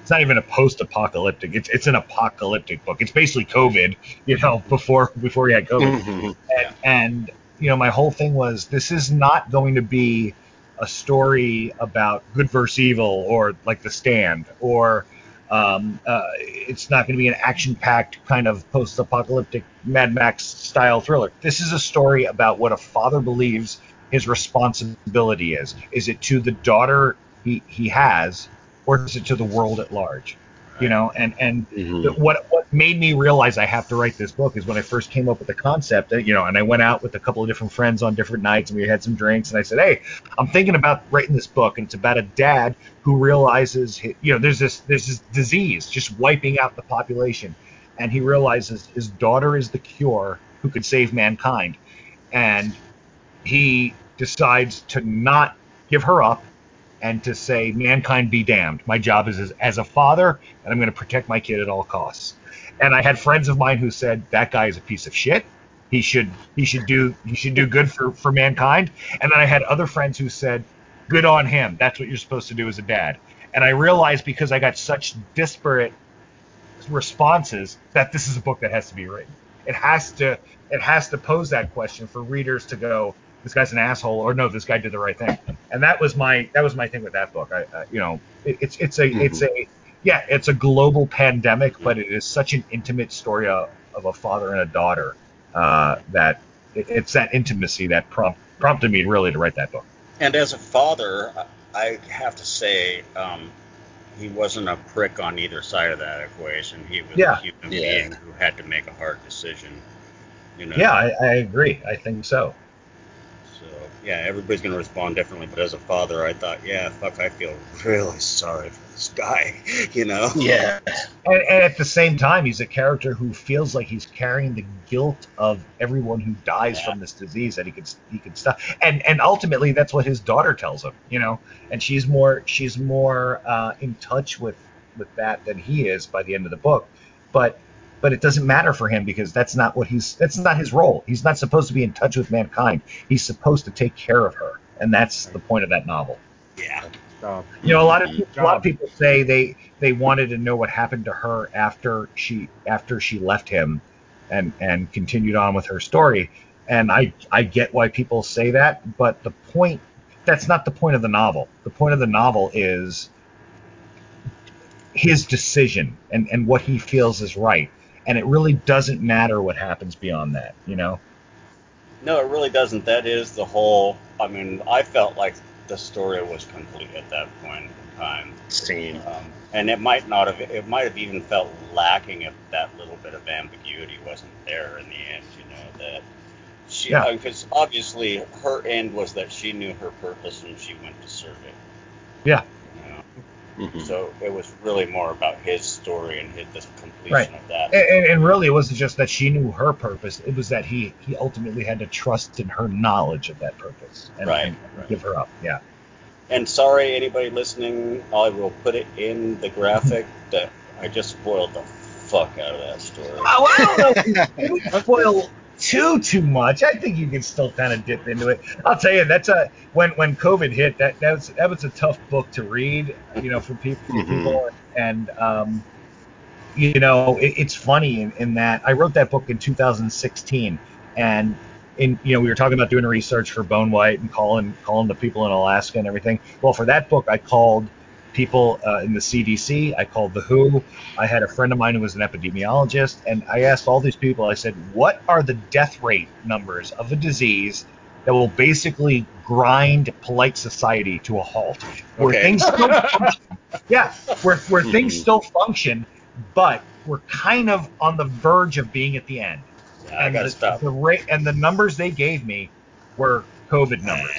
it's not even a post-apocalyptic it's it's an apocalyptic book it's basically covid you know before before we had covid Mhm. and, and you know my whole thing was this is not going to be a story about good versus evil or like the stand or um, uh, it's not going to be an action-packed kind of post-apocalyptic Mad Max style thriller. This is a story about what a father believes his responsibility is. Is it to the daughter he, he has, or is it to the world at large? You know, and and Mhm. what what made me realize I have to write this book is when I first came up with the concept. You know, and I went out with a couple of different friends on different nights, and we had some drinks, and I said, "Hey, I'm thinking about writing this book, and it's about a dad who realizes, you know, there's this there's this disease just wiping out the population, and he realizes his daughter is the cure who could save mankind, and he decides to not give her up." And to say, mankind be damned. My job is as, as a father, and I'm going to protect my kid at all costs. And I had friends of mine who said that guy is a piece of shit. He should he should do he should do good for for mankind. And then I had other friends who said, good on him. That's what you're supposed to do as a dad. And I realized because I got such disparate responses that this is a book that has to be written. It has to it has to pose that question for readers to go, this guy's an asshole, or no, this guy did the right thing. And that was my that was my thing with that book. I, I you know, it, it's it's a it's a yeah, it's a global pandemic, but it is such an intimate story of, of a father and a daughter uh, that it, it's that intimacy that prompt, prompted me really to write that book. And as a father, I I have to say, um, he wasn't a prick on either side of that equation. He was Yeah. a human Yeah. being who had to make a hard decision. You know. Yeah, I, I agree. I think so. So yeah, everybody's gonna respond differently. But as a father, I thought, yeah, fuck, I feel really sorry for this guy. You know. Yeah. And, and at the same time, he's a character who feels like he's carrying the guilt of everyone who dies Yeah. from this disease that he could he could stop. And and ultimately, that's what his daughter tells him. You know, and she's more she's more uh, in touch with with that than he is by the end of the book. But but it doesn't matter for him because that's not what he's that's not his role. He's not supposed to be in touch with mankind. He's supposed to take care of her, and that's the point of that novel. Yeah. You know, a lot of Mhm. people, a lot of people say they they wanted to know what happened to her after she after she left him, and and continued on with her story. And I I get why people say that, but the point that's not the point of the novel. The point of the novel is his decision and and what he feels is right. And it really doesn't matter what happens beyond that. You know. No, it really doesn't. That is the whole. I mean, I felt like the story was complete at that point in time. Same. Um, and it might not have. It might have even felt lacking if that little bit of ambiguity wasn't there in the end. You know that she, Yeah. because obviously her end was that she knew her purpose and she went to serve it. Yeah. You know? Mhm. So it was really more about his story and his, the completion Right. of that. And, and, and really, it wasn't just that she knew her purpose; it was that he he ultimately had to trust in her knowledge of that purpose and, Right, and right. give her up. Yeah. And sorry, anybody listening, I will put it in the graphic that I just spoiled the fuck out of that story. Oh, I don't know. you spoil too too much. I think you can still kind of dip into it. I'll tell you, that's a when when COVID hit, that that was that was a tough book to read. You know, for people, for Mhm. people, and um, you know, it, it's funny in, in that I wrote that book in 2016, and in you know we were talking about doing research for Bone White and calling calling the people in Alaska and everything. Well, for that book, I called people uh, in the CDC. I called the WHO. I had a friend of mine who was an epidemiologist, and I asked all these people. I said, "What are the death rate numbers of a disease that will basically grind polite society to a halt, where Okay. things still function? Yeah, where where things Mhm. still function, but we're kind of on the verge of being at the end." Yeah, and the, stop. the rate and the numbers they gave me were COVID numbers.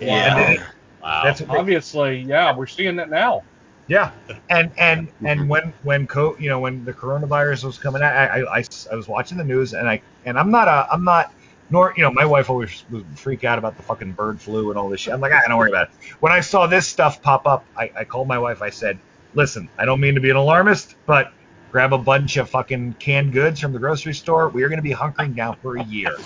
Yeah. Wow. That's obviously, yeah, we're seeing that now. yeah. And and and when when co you know when the coronavirus was coming out, I, I, I, I was watching the news and I and I'm not a I'm not nor you know my wife always would freak out about the fucking bird flu and all this shit. I'm like I don't worry about it. When I saw this stuff pop up, I, I called my wife. I said, listen, I don't mean to be an alarmist, but grab a bunch of fucking canned goods from the grocery store. We are going to be hunkering down for a year.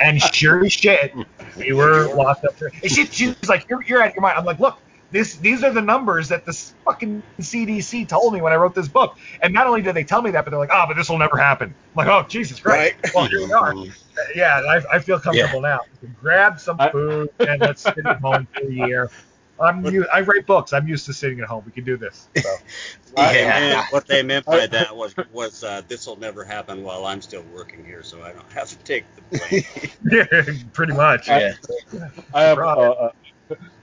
And uh, sure as shit, we were locked up for. And she, she was like, "You're, you're out of your mind." I'm like, "Look, this these are the numbers that the fucking CDC told me when I wrote this book. And not only did they tell me that, but they're like, "Oh, but this will never happen." I'm like, "Oh, Jesus Christ!" Right. Well, here we are. Yeah, I, I feel comfortable now. Grab some I- food and let's sit at home for a year. I'm u- I write books. I'm used to sitting at home. We can do this. So. What they Yeah. meant- what they meant by that was was uh, this will never happen while I'm still working here, so I don't have to take the blame. Yeah, pretty much. Yeah. I have Right. uh,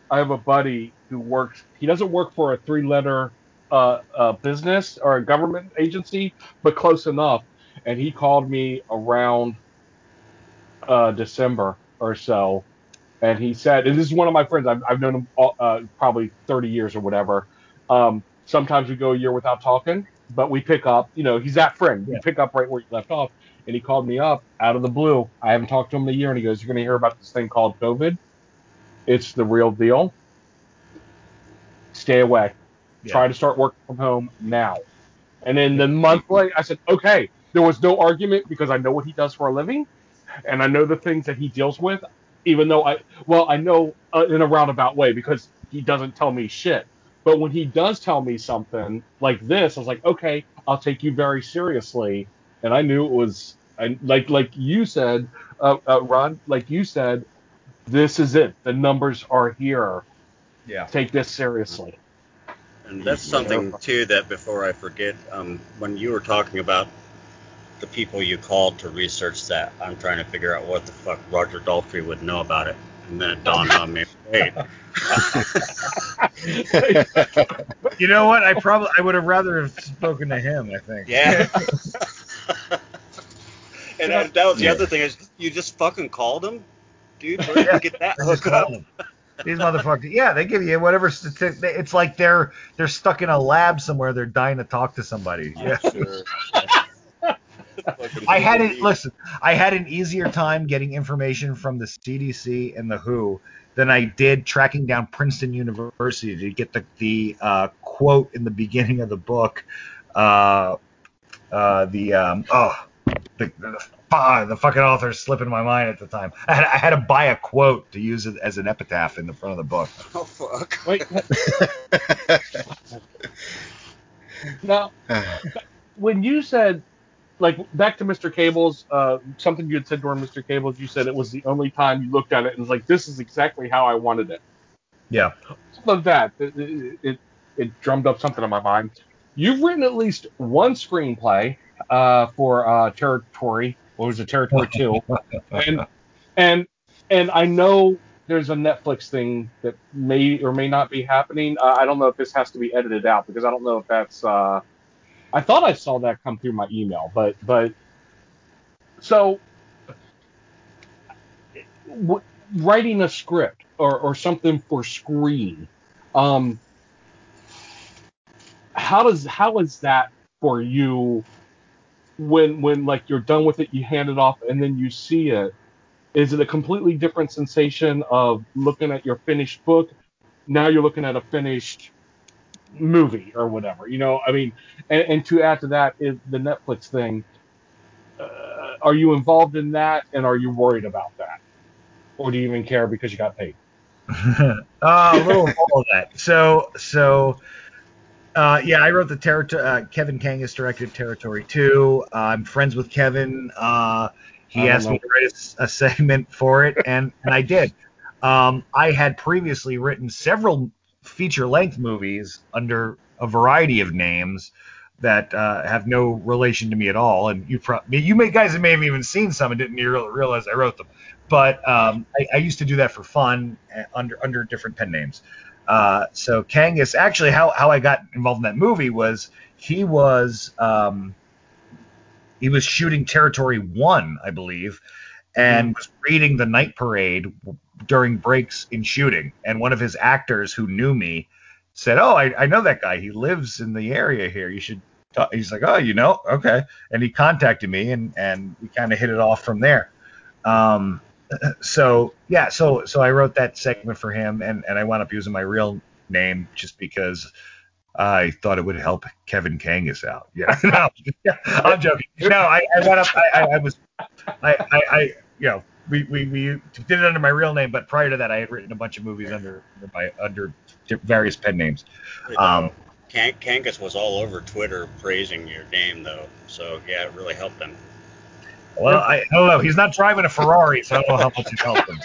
I have a buddy who works. He doesn't work for a three-letter uh, uh, business or a government agency, but close enough. And he called me around uh, December or so, and he said, and this is one of my friends. I've, I've known him all, uh, probably 30 years or whatever. Um, sometimes we go a year without talking, but we pick up. You know, he's that friend. We Yeah. pick up right where he left off. And he called me up out of the blue. I haven't talked to him in a year, and he goes, "You're going to hear about this thing called COVID. It's the real deal. Stay away. Yeah. Try to start working from home now." And then the month later, I said, "Okay." There was no argument because I know what he does for a living, and I know the things that he deals with. Even though I, well, I know uh, in a roundabout way because he doesn't tell me shit. But when he does tell me something like this, I was like, okay, I'll take you very seriously. And I knew it was, I, like like you said, uh, uh, Ron, like you said, this is it. The numbers are here. Yeah. Take this seriously. And that's something too that before I forget, um, when you were talking about the people you called to research that, I'm trying to figure out what the fuck Roger Daltrey would know about it. And then it dawned on me, wait, You know what? I probably I would have rather have spoken to him. I think. yeah. and that, that was the Yeah. other thing is you just fucking called him, dude. Where did you get that I hook up? These motherfuckers. Yeah, they give you whatever statistic. It's like they're they're stuck in a lab somewhere. They're dying to talk to somebody. Oh, yeah. Sure. Fucking I had it. Listen, I had an easier time getting information from the CDC and the WHO than I did tracking down Princeton University to get the the uh, quote in the beginning of the book. Uh, uh, the um, oh, the, the, ah, the fucking author is slipping my mind at the time. I had, I had to buy a quote to use it as an epitaph in the front of the book. Oh fuck. Wait, now when you said like back to Mr. Cable's uh, something you had said during Mr. Cable's, you said it was the only time you looked at it and was like, this is exactly how I wanted it. Yeah. Of that it, it, it, it drummed up something in my mind. You've written at least one screenplay uh, for uh, Territory. What was it, Territory Two? and and and I know there's a Netflix thing that may or may not be happening. Uh, I don't know if this has to be edited out because I don't know if that's. Uh, I thought I saw that come through my email, but but so w- writing a script or, or something for screen. Um, how does how is that for you when when like you're done with it, you hand it off, and then you see it? Is it a completely different sensation of looking at your finished book? Now you're looking at a finished movie or whatever. You know, I mean, and, and to add to that is the Netflix thing. Uh, are you involved in that, and are you worried about that, or do you even care because you got paid? uh, a little of all of that. So, so, uh, yeah, I wrote the territory. Uh, Kevin Kangas directed Territory 2. Uh, I'm friends with Kevin. Uh, he asked me know. to write a a, segment for it, and, and I did. Um, I had previously written several feature-length movies under a variety of names that uh, have no relation to me at all. And you, pro- you may guys may have even seen some and didn't real- realize I wrote them but um, I, I used to do that for fun uh, under under different pen names. Uh, so Kangas, actually, how how I got involved in that movie was he was um, he was shooting Territory One, I believe, and was reading the Night Parade during breaks in shooting. And one of his actors who knew me said, "Oh, I, I know that guy. He lives in the area here. You should." Talk. He's like, "Oh, you know, okay." And he contacted me, and and we kind of hit it off from there. Um, so yeah, so so I wrote that segment for him, and and I wound up using my real name just because I thought it would help Kevin Kangas out. Yeah, no, I'm joking. No, I, I wound up, I, I, I was, I, I, you know, we, we we did it under my real name, but prior to that, I had written a bunch of movies under my under various pen names. Um, Kangas was all over Twitter praising your name though, so yeah, it really helped him. Well, I, I don't know. He's not driving a Ferrari, so I don't know how much it helped him.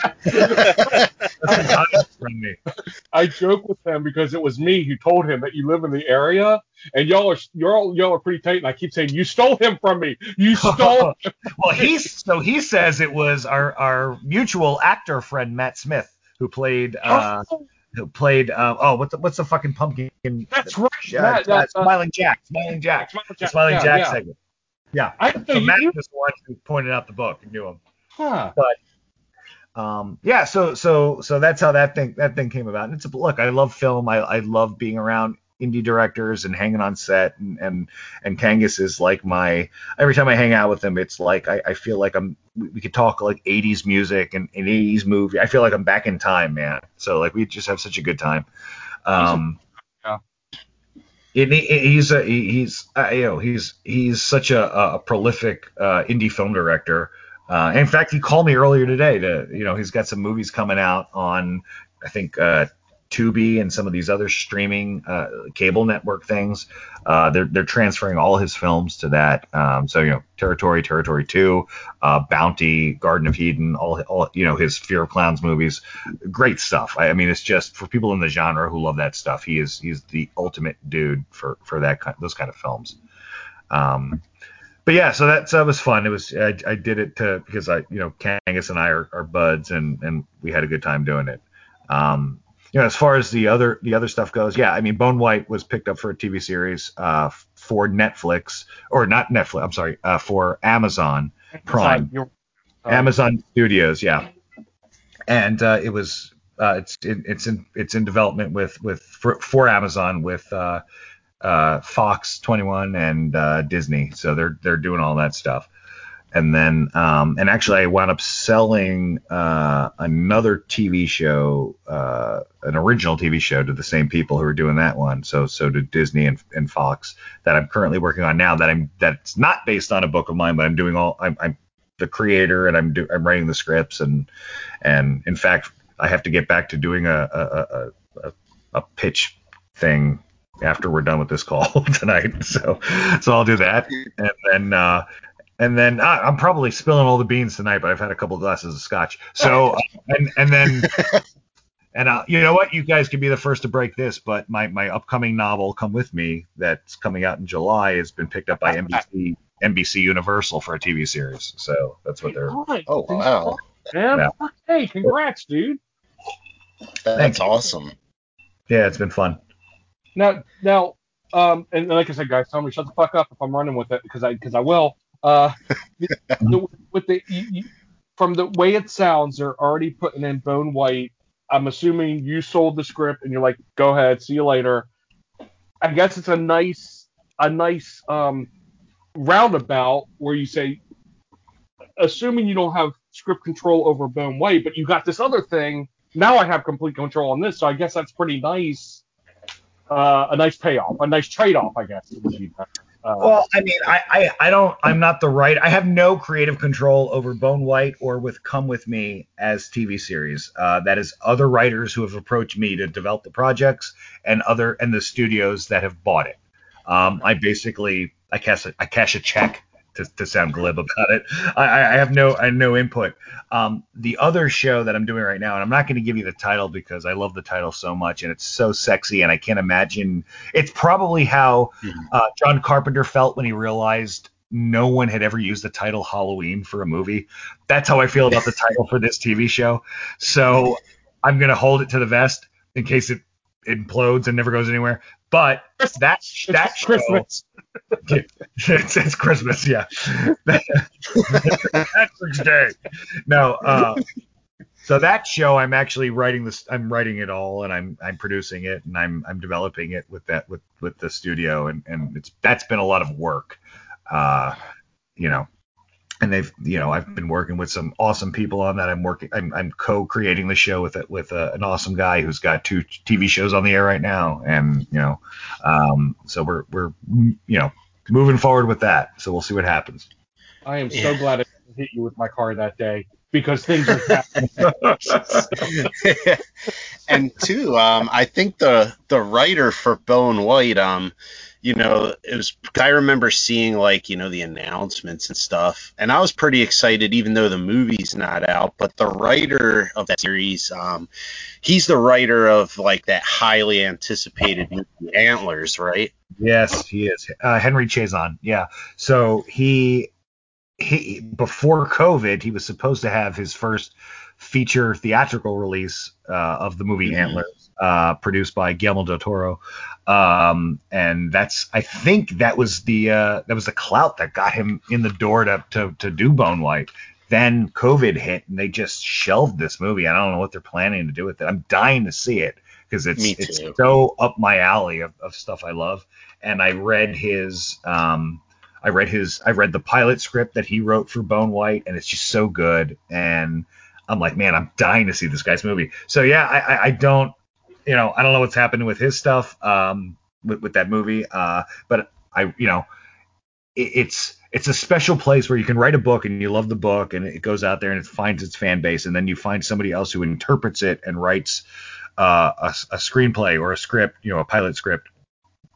That's from me. I joke with him because it was me who told him that you live in the area, and y'all are y'all y'all are pretty tight. And I keep saying you stole him from me. You stole. well, he's so he says it was our our mutual actor friend Matt Smith who played uh, who played uh, oh what's the, what's the fucking pumpkin? That's right. Uh, Matt, uh, uh, Smiling Jack. Smiling Jack. Smiling Jack, Smiling yeah, Jack yeah. segment. Yeah. I, So you, Matt you- was the one who pointed out the book and knew him. huh. Um, yeah, so so so that's how that thing that thing came about. And it's a look, I love film. I, I love being around indie directors and hanging on set and and and Kangas is like my every time I hang out with him, it's like I, I feel like I'm we, could talk like 80s music and, and 80s movie. I feel like I'm back in time, man. So like we just have such a good time. Um. And he, he's a, he- he's uh, you know he's he's such a, a prolific uh, indie film director. Uh, in fact, he called me earlier today to you know he's got some movies coming out on I think uh, Tubi and some of these other streaming uh, cable network things. Uh, they're they're transferring all his films to that. Um, so you know Territory, Territory Two, uh, Bounty, Garden of Eden, all all you know his Fear of Clowns movies. Great stuff. I, I mean, it's just for people in the genre who love that stuff. He is he's the ultimate dude for for that kind those kind of films. Um, but yeah, so that that was fun. It was I, I did it to because I you know Kangas and I are, are buds and and we had a good time doing it. Um, you know, as far as the other the other stuff goes, yeah, I mean Bone White was picked up for a TV series uh, for Netflix or not Netflix. I'm sorry, uh, for Amazon Prime. You're- uh, Amazon Studios, yeah. And uh, it was uh, it's in, it's in it's in development with with for, for Amazon with uh, uh, Fox 21 and uh, Disney. So they're they're doing all that stuff. And then um, and actually I wound up selling uh, another TV show, uh, an original TV show to the same people who are doing that one. So so did Disney and, and Fox that I'm currently working on now. That I'm that's not based on a book of mine, but I'm doing all I'm, I'm the creator and I'm do, I'm writing the scripts and and in fact I have to get back to doing a a, a, a, a pitch thing after we're done with this call tonight. So so I'll do that and then uh, and then uh, I'm probably spilling all the beans tonight, but I've had a couple glasses of scotch. So uh, and and then. And uh, you know what? You guys can be the first to break this, but my, my upcoming novel, Come With Me, that's coming out in July, has been picked up by NBC NBC Universal for a TV series. So that's what they're. All right, Oh wow, man. Yeah. Hey, congrats, dude. that's Thank you. awesome. Yeah, it's been fun. Now, now, um, and like I said, guys, tell me shut the fuck up if I'm running with it because I because I will. Uh, the, the- with the you, you, from the way it sounds, they're already putting in Bone White. I'm assuming you sold the script and you're like, go ahead, see you later. I guess it's a nice a nice um roundabout where you say, assuming you don't have script control over Bone White, but you got this other thing. Now I have complete control on this, so I guess that's pretty nice. Uh, a nice payoff, a nice trade-off, I guess. Uh, Well, I mean, I, I, I don't, I'm not the right, I have no creative control over Bone White or with Come With Me as TV series. Uh, that is other writers who have approached me to develop the projects and other, and the studios that have bought it. Um, I basically, I cash, a, I cash a check to, to sound glib about it. I, I have no, I have no input. Um, the other show that I'm doing right now, and I'm not going to give you the title because I love the title so much and it's so sexy and I can't imagine. It's probably how uh, John Carpenter felt when he realized no one had ever used the title Halloween for a movie. That's how I feel about the title for this TV show. So I'm going to hold it to the vest in case it implodes and never goes anywhere. But that that show, Christmas. it's, it's Christmas, yeah. Patrick's Day. No, uh, so that show, I'm actually writing this. I'm writing it all, and I'm I'm producing it, and I'm I'm developing it with that with with the studio, and and it's that's been a lot of work, uh, you know. And they've, you know, I've been working with some awesome people on that. I'm working, I'm, I'm co-creating the show with it with uh, an awesome guy who's got two TV shows on the air right now, and you know, um, so we're we're you know moving forward with that. So we'll see what happens. I am so Yeah. glad I hit you with my car that day because things are happening. and two, um, I think the the writer for Bone White, um, you know, it was I remember seeing like you know the announcements and stuff, and I was pretty excited, even though the movie's not out. But the writer of that series, um, he's the writer of like that highly anticipated movie Antlers, right? Yes, he is. Uh, Henry Chaisson. Yeah. So he he before COVID, he was supposed to have his first feature theatrical release uh, of the movie Mhm. Antlers, uh, produced by Guillermo del Toro. Um, and that's I think that was the uh, that was the clout that got him in the door to to, to do Bone White. Then COVID hit and they just shelved this movie. I don't know what they're planning to do with it. I'm dying to see it because it's it's so up my alley of, of stuff I love. And I read his um, I read his I read the pilot script that he wrote for Bone White, and it's just so good. And I'm like, man, I'm dying to see this guy's movie. So yeah, I, I, don't, you know, I don't know what's happening with his stuff, um, with, with that movie. Uh, but I, you know, it, it's it's a special place where you can write a book and you love the book and it goes out there and it finds its fan base, and then you find somebody else who interprets it and writes uh, a, a screenplay or a script, you know, a pilot script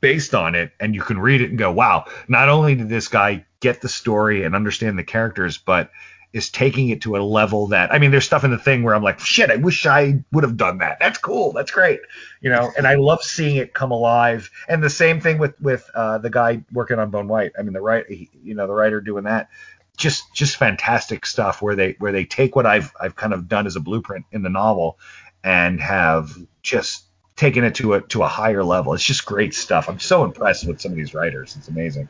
based on it and you can read it and go wow not only did this guy get the story and understand the characters but is taking it to a level that i mean there's stuff in the thing where i'm like shit i wish i would have done that that's cool that's great you know and i love seeing it come alive and the same thing with with uh, the guy working on bone white i mean the right you know the writer doing that just just fantastic stuff where they where they take what i've i've kind of done as a blueprint in the novel and have just taken it to a to a higher level. It's just great stuff. I'm so impressed with some of these writers. It's amazing.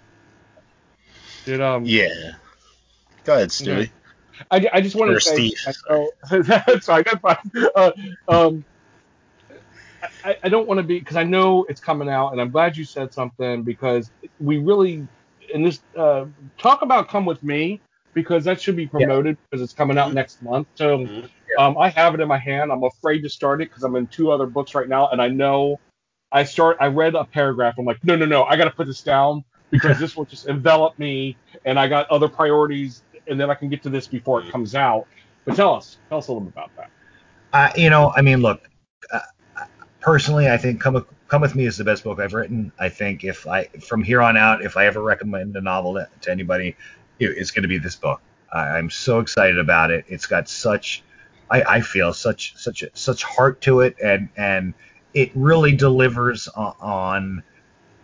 Did um Yeah. Go ahead, Stewie. I, I just wanted Or to say, sorry, that's fine. Uh, um, I, I don't want to be because I know it's coming out, and I'm glad you said something because we really in this uh, talk about come with me because that should be promoted because it's coming out next month. So Mhm. um, I have it in my hand. I'm afraid to start it because I'm in two other books right now, and I know I start. I read a paragraph. I'm like, no, no, no, I got to put this down because this will just envelop me, and I got other priorities, and then I can get to this before it comes out. But tell us, tell us a little bit about that. Uh, you know, I mean, look, uh, personally, I think Come with, Come with Me is the best book I've written. I think if I from here on out, if I ever recommend a novel to, to anybody, it, it's going to be this book. I, I'm so excited about it. It's got such, I, I feel such such such heart to it, and and it really delivers on, on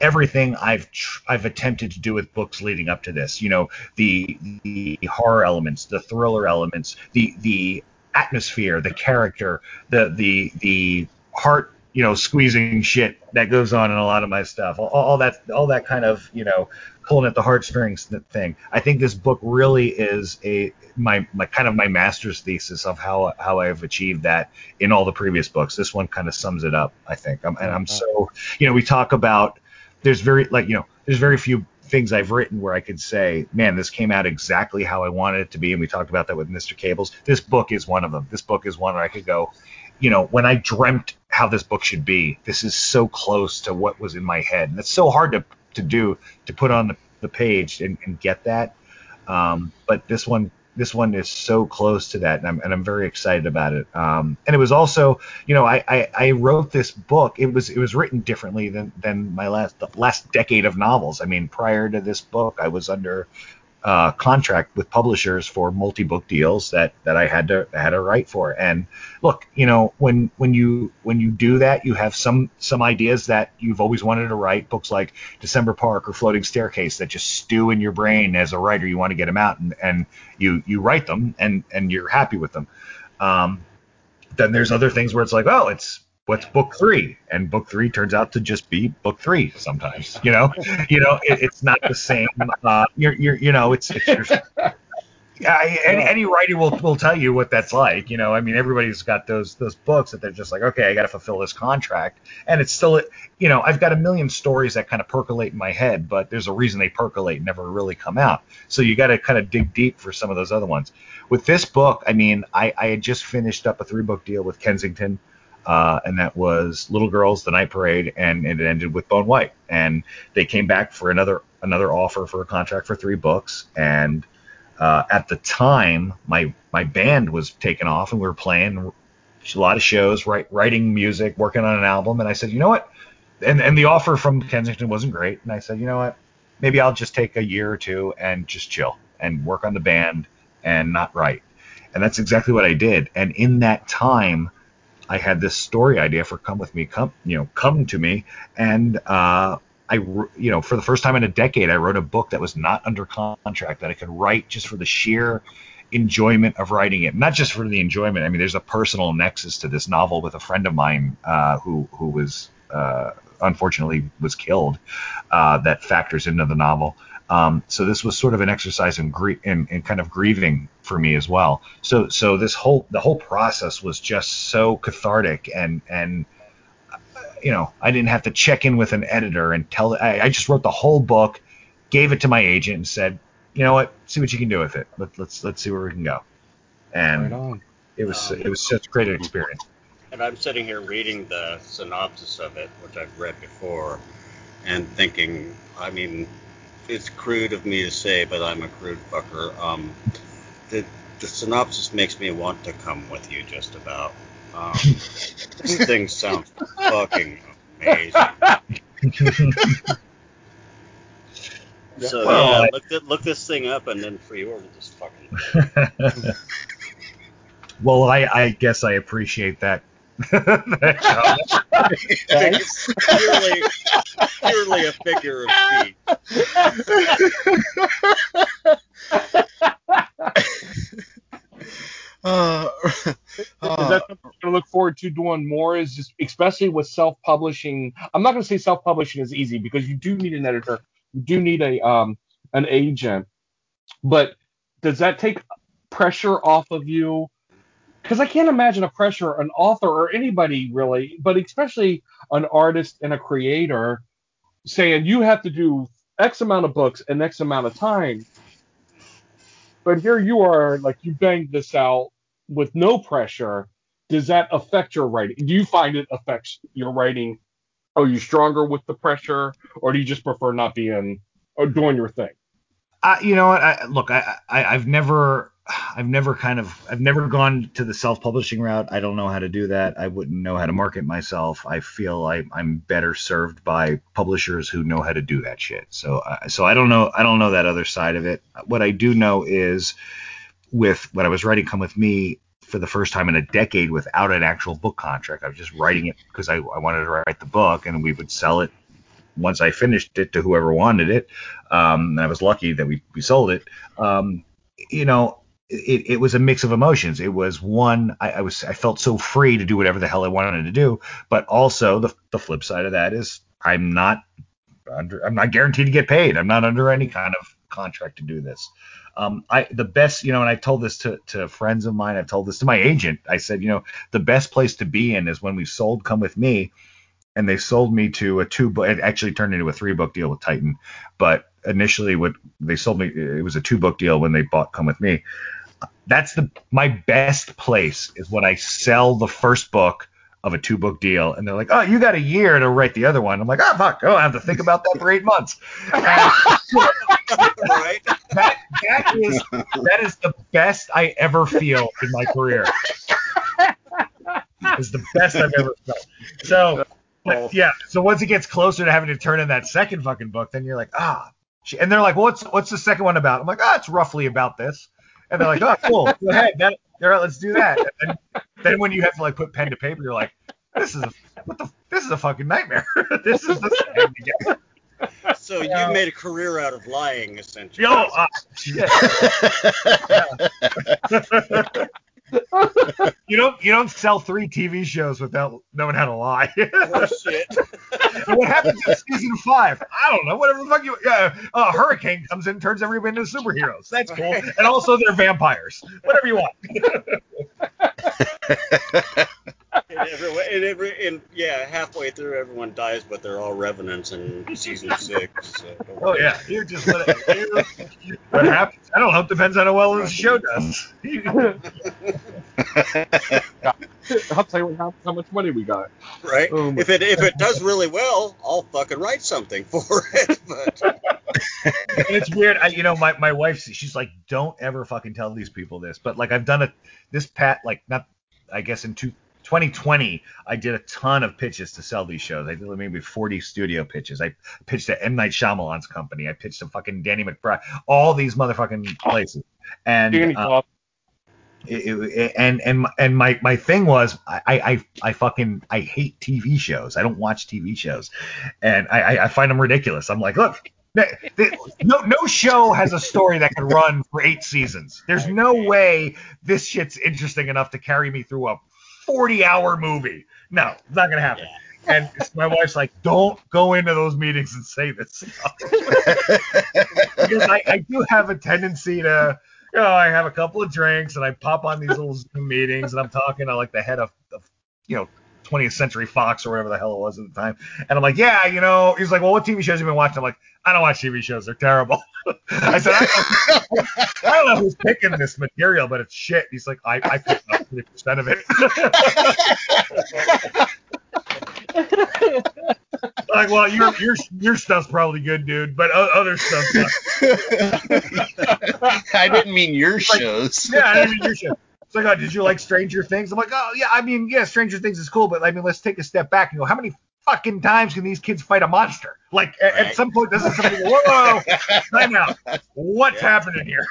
everything I've tr- I've attempted to do with books leading up to this. You know, the the horror elements, the thriller elements, the the atmosphere, the character, the the the heart, you know, squeezing shit that goes on in a lot of my stuff. All, all that all that kind of, you know, pulling at the heartstrings thing. I think this book really is a my, my kind of my master's thesis of how how I've achieved that in all the previous books. This one kind of sums it up, I think. I'm, and I'm uh-huh. so, you know, we talk about there's very like you know there's very few things I've written where I could say, man, this came out exactly how I wanted it to be. And we talked about that with Mr. Cables. This book is one of them. This book is one where I could go, you know, when I dreamt how this book should be, this is so close to what was in my head. And it's so hard to, to do, to put on the, the page and, and get that. Um, but this one, this one is so close to that, and I'm, and I'm very excited about it. Um, and it was also, you know, I, I, I wrote this book. It was it was written differently than than my last the last decade of novels. I mean, prior to this book, I was under uh, contract with publishers for multi-book deals that that I had to had to write for. And look, you know, when when you when you do that, you have some some ideas that you've always wanted to write. Books like December Park or Floating Staircase that just stew in your brain as a writer. You want to get them out, and and you you write them, and and you're happy with them. Um, then there's other things where it's like, oh, it's what's book three, and book three turns out to just be book three sometimes. You know, you know, it, it's not the same. Uh, you're, you're, you know, it's, it's your, yeah, any, any writer will will tell you what that's like. You know, I mean, everybody's got those those books that they're just like, okay, I got to fulfill this contract, and it's still, you know, I've got a million stories that kind of percolate in my head, but there's a reason they percolate and never really come out. So you got to kind of dig deep for some of those other ones. With this book, I mean, I, I had just finished up a three book deal with Kensington. Uh, and that was Little Girls, The Night Parade, and it ended with Bone White. And they came back for another another offer for a contract for three books. And uh, at the time, my my band was taken off, and we were playing a lot of shows, write, writing music, working on an album. And I said, you know what? And and the offer from Kensington wasn't great. And I said, you know what? Maybe I'll just take a year or two and just chill and work on the band and not write. And that's exactly what I did. And in that time, I had this story idea for Come With Me, come you know, come to me, and uh, I you know for the first time in a decade I wrote a book that was not under contract that I could write just for the sheer enjoyment of writing it, not just for the enjoyment. I mean, there's a personal nexus to this novel with a friend of mine uh, who who was uh, unfortunately was killed uh, that factors into the novel. Um, so this was sort of an exercise in, grie- in, in kind of grieving for me as well. So so this whole the whole process was just so cathartic and and you know I didn't have to check in with an editor and tell I, I just wrote the whole book, gave it to my agent and said, you know what, see what you can do with it. Let, let's let's see where we can go. And Right it was Um, it was such a great experience. And I'm sitting here reading the synopsis of it, which I've read before, and thinking, I mean, it's crude of me to say, but I'm a crude fucker. Um, the, the synopsis makes me want to come with you just about. Um, this thing sounds fucking amazing. So Well, yeah, I- look, th- look this thing up and then pre-order this fucking. well, I, I guess I appreciate that. that comment. it's purely, purely a figure of speech. Uh, Is uh, that something you're gonna look forward to doing more? Is just especially with self-publishing. I'm not gonna say self-publishing is easy because you do need an editor, you do need a um an agent, but does that take pressure off of you? Because I can't imagine a pressure an author or anybody really, but especially an artist and a creator saying you have to do X amount of books in X amount of time. But here you are, like you banged this out with no pressure, does that affect your writing? Do you find it affects your writing? Are you stronger with the pressure, or do you just prefer not being or doing your thing? I, you know what? I, look, I, I, I've never, I've never kind of, I've never gone to the self-publishing route. I don't know how to do that. I wouldn't know how to market myself. I feel I, I'm better served by publishers who know how to do that shit. So, uh, so I don't know, I don't know that other side of it. What I do know is, with when I was writing "Come with Me" for the first time in a decade without an actual book contract, I was just writing it because I, I wanted to write the book, and we would sell it once I finished it to whoever wanted it. Um, and I was lucky that we, we sold it. Um, you know, it, it was a mix of emotions. It was one, I, I was I felt so free to do whatever the hell I wanted to do, but also the the flip side of that is I'm not under I'm not guaranteed to get paid. I'm not under any kind of contract to do this. Um, I the best, you know, and I told this to, to friends of mine. I've told this to my agent. I said, you know, the best place to be in is when we sold Come with Me, and they sold me to a two book. It actually turned into a three book deal with Titan, but initially, what they sold me, it was a two book deal when they bought Come with Me. That's the my best place is when I sell the first book of a two book deal, and they're like, oh, you got a year to write the other one. I'm like, oh fuck, I don't have to think about that for eight months. That that is that is the best I ever feel in my career. It's the best I've ever felt. So but yeah, so once it gets closer to having to turn in that second fucking book, then you're like, ah, and they're like, well, what's what's the second one about? I'm like, ah, it's roughly about this, and they're like, oh, cool, go ahead, that, all right, let's do that. And then, then when you have to like put pen to paper, you're like, this is a what the this is a fucking nightmare. this is the So you made a career out of lying, essentially. Yo, uh, shit. you don't you don't sell three TV shows without knowing how to lie. Oh, Bullshit. And what happens in season five? I don't know. Whatever the fuck you. A hurricane comes in, turns everybody into superheroes. That's cool. And also they're vampires. Whatever you want. and, everyone, and, every, and yeah, halfway through, everyone dies, but they're all revenants in season six. So Oh worry. yeah, you just let it. you- what happens? I don't know. It depends on how well the show does. I'll tell you how, how much money we got. right? Oh if it if it does really well, I'll fucking write something for it. But and it's weird. I, you know, my, my wife, she's like, don't ever fucking tell these people this. But like, I've done it this pat, like, not, I guess in two, 2020, I did a ton of pitches to sell these shows. I did maybe 40 studio pitches. I pitched to M Night Shyamalan's company. I pitched to fucking Danny McBride. All these motherfucking places. And uh, it, it, and and and my my thing was I, I I fucking I hate TV shows. I don't watch TV shows, and I I- I find them ridiculous. I'm like, look, no, no show has a story that can run for eight seasons. There's no way this shit's interesting enough to carry me through a 40 hour movie. No, it's not gonna happen. And my wife's like, don't go into those meetings and say this because I, I do have a tendency to, you know, I have a couple of drinks and I pop on these little Zoom meetings and I'm talking to like the head of, of you know, 20th Century Fox or whatever the hell it was at the time. And I'm like, yeah, you know, he's like, well, what TV shows have you been watching? I'm like, I don't watch TV shows. They're terrible. I said, I don't, I don't know who's picking this material, but it's shit. He's like, I, I picked up 30% of it. like, well, your your your stuff's probably good, dude, but other stuff. I didn't mean your shows. yeah, I didn't mean your shit. It's like, oh, did you like Stranger Things? I'm like, oh yeah, I mean, yeah, Stranger Things is cool, but I mean, let's take a step back and go, how many fucking times can these kids fight a monster? Like, at, at some point, this is something. Whoa, whoa, whoa, time out. What's Yeah. happening here?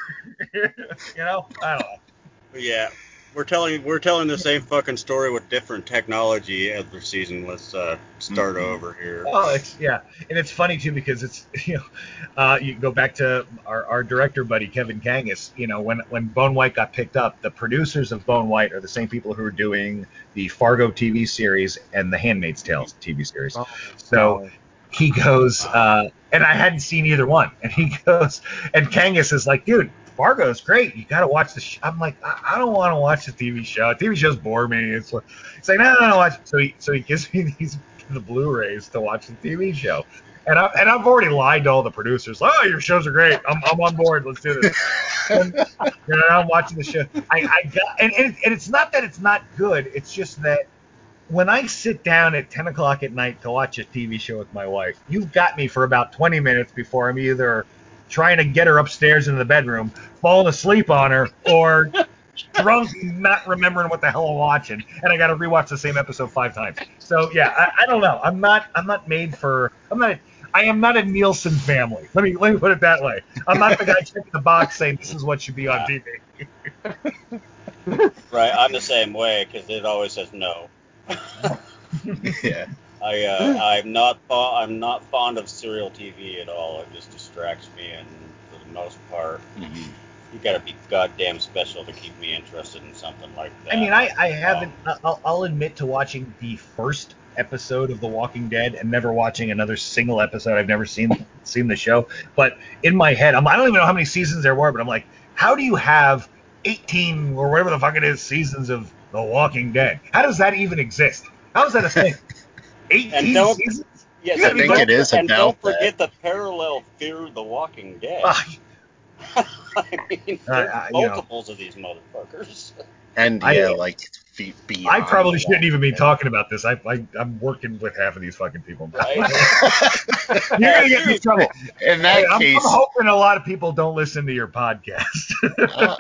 you know, I don't know. Yeah, we're telling we're telling the same fucking story with different technology every season. Let's uh, start Mhm. over here. Oh, it's yeah, and it's funny too because it's you know, uh, you go back to our, our director buddy Kevin Kangas. You know, when when Bone White got picked up, the producers of Bone White are the same people who are doing the Fargo TV series and the Handmaid's Tale TV series. Oh, So he goes, uh, and I hadn't seen either one, and he goes, and Kangas is like, dude. Fargo's great. You got to watch the. Sh-. I'm like, I, I don't want to watch the TV show. TV shows bore me. It's like, it's like, no, no, no, watch. So he, so he gives me these the Blu-rays to watch the TV show. And, I, and I've already lied to all the producers. Oh, your shows are great. I'm, I'm on board. Let's do this. And, know, I'm watching the show. I, I got, and, and, and it's not that it's not good. It's just that when I sit down at 10 o'clock at night to watch a TV show with my wife, you've got me for about 20 minutes before I'm either trying to get her upstairs into the bedroom, falling asleep on her, or drunk, not remembering what the hell I'm watching, and I got to rewatch the same episode five times. So yeah, I, I don't know. I'm not. I'm not made for. I'm not. I am not a Nielsen family. Let me let me put it that way. I'm not the guy checking the box saying this is what should be on TV. Right, I'm the same way because it always says no. yeah. I uh, I'm not fo- I'm not fond of serial TV at all. It just distracts me, and for the most part, Mhm. you got to be goddamn special to keep me interested in something like that. I mean, I, I haven't. Um, I'll, I'll admit to watching the first episode of The Walking Dead and never watching another single episode. I've never seen seen the show, but in my head, I'm, I don't even know how many seasons there were, but I'm like, how do you have 18 or whatever the fuck it is seasons of The Walking Dead? How does that even exist? How is that a thing? 18 And don't- seasons? yes, I and think it is And don't about forget the parallel Fear of the Walking Dead. Ah, I mean, Uh, there's uh, you know. multiples of these motherfuckers. And I- yeah, like fe- beyond. I probably shouldn't even be that. talking about this. I, I I'm working with half of these fucking people. Right? You're gonna get me in trouble. In that I'm, case, I'm hoping a lot of people don't listen to your podcast. uh,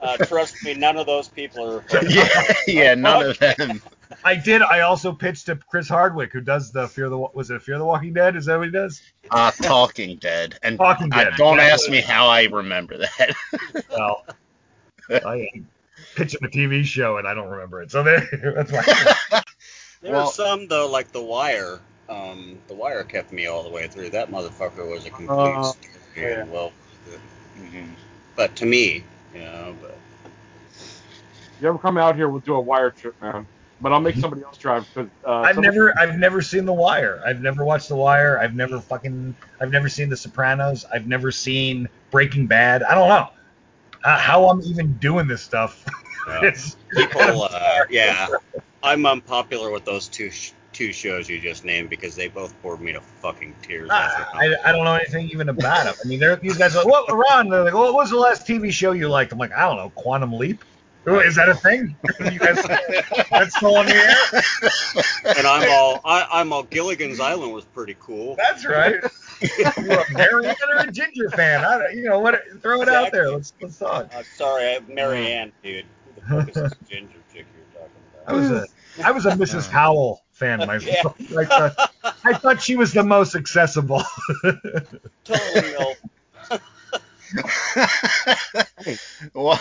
Uh, trust me, none of those people are. yeah, yeah, none of them. I did. I also pitched to Chris Hardwick, who does the Fear the was it Fear the Walking Dead? Is that what he does? Uh, Talking Dead, and Talking I, Dead. don't That's ask me how I remember that. Well, I pitched him a TV show and I don't remember it. So there, that's why. There Well- are some though, like The Wire. Um, The Wire kept me all the way through. That motherfucker was a complete Uh, yeah. and well, Mhm. but to me, you know, but You ever come out here, we'll do a wire trip, man. But I'll make somebody else drive because uh, I've somebody- never, I've never seen The Wire. I've never watched The Wire. I've never fucking, I've never seen The Sopranos. I've never seen Breaking Bad. I don't know uh, how I'm even doing this stuff. uh, It's- people, uh, yeah, I'm unpopular with those two sh- two shows you just named because they both bored me to fucking tears. after I, I don't know anything even about them. I mean, they're, these guys are like, what, Ron? They're like, well, what was the last TV show you liked? I'm like, I don't know, Quantum Leap. Ooh, Is that a thing? you guys, that's still on the air. and I'm all I, I'm all Gilligan's Island was pretty cool. That's right. You're a Mary Ann or a Ginger fan? I don't, you know what? Throw it out there. Let's let's talk. Uh, sorry, I, Mary Ann, dude. Who the fuck is this ginger chick you're talking about? I was a I was a Mrs. Howell fan myself. I, thought, I thought she was the most accessible. totally no. well,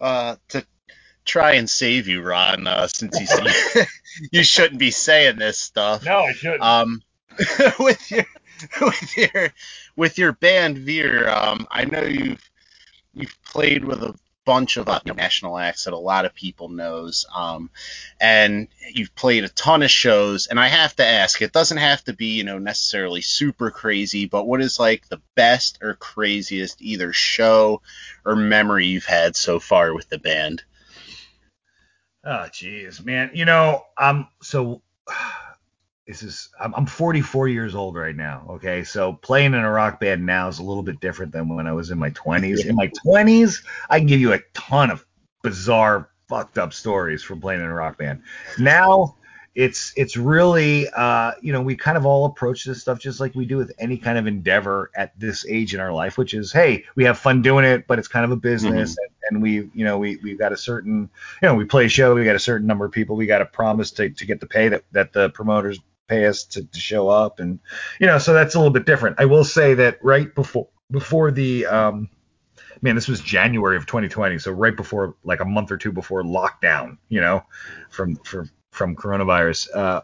uh, to try and save you, Ron, uh, since you see, you shouldn't be saying this stuff. no, I shouldn't. Um, with your with your with your band Veer. Um, I know you've you've played with a bunch of uh, national acts that a lot of people knows, um, and you've played a ton of shows. And I have to ask, it doesn't have to be you know necessarily super crazy, but what is like the best or craziest either show or memory you've had so far with the band? Oh, jeez, man. You know, um, so this is I'm, I'm 44 years old right now. Okay, so playing in a rock band now is a little bit different than when I was in my 20s. In my 20s, I can give you a ton of bizarre, fucked up stories from playing in a rock band. Now it's it's really uh, you know we kind of all approach this stuff just like we do with any kind of endeavor at this age in our life which is hey we have fun doing it but it's kind of a business mm-hmm. and, and, we you know we we've got a certain you know we play a show we got a certain number of people we got to promise to, to get the pay that, that the promoters pay us to, to show up and you know so that's a little bit different i will say that right before before the um man this was january of 2020 so right before like a month or two before lockdown you know from from from coronavirus, uh,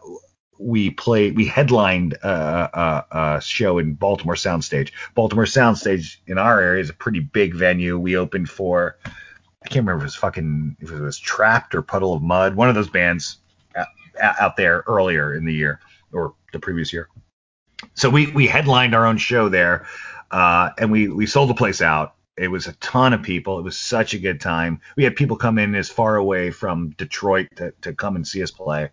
we played, we headlined a, a, a, show in Baltimore Soundstage. Baltimore Soundstage in our area is a pretty big venue. We opened for, I can't remember if it was fucking, if it was Trapt or Puddle of Mudd, one of those bands out, out there earlier in the year or the previous year. So we we headlined our own show there, uh, and we we sold the place out. It was a ton of people. It was such a good time. We had people come in as far away from Detroit to, to come and see us play.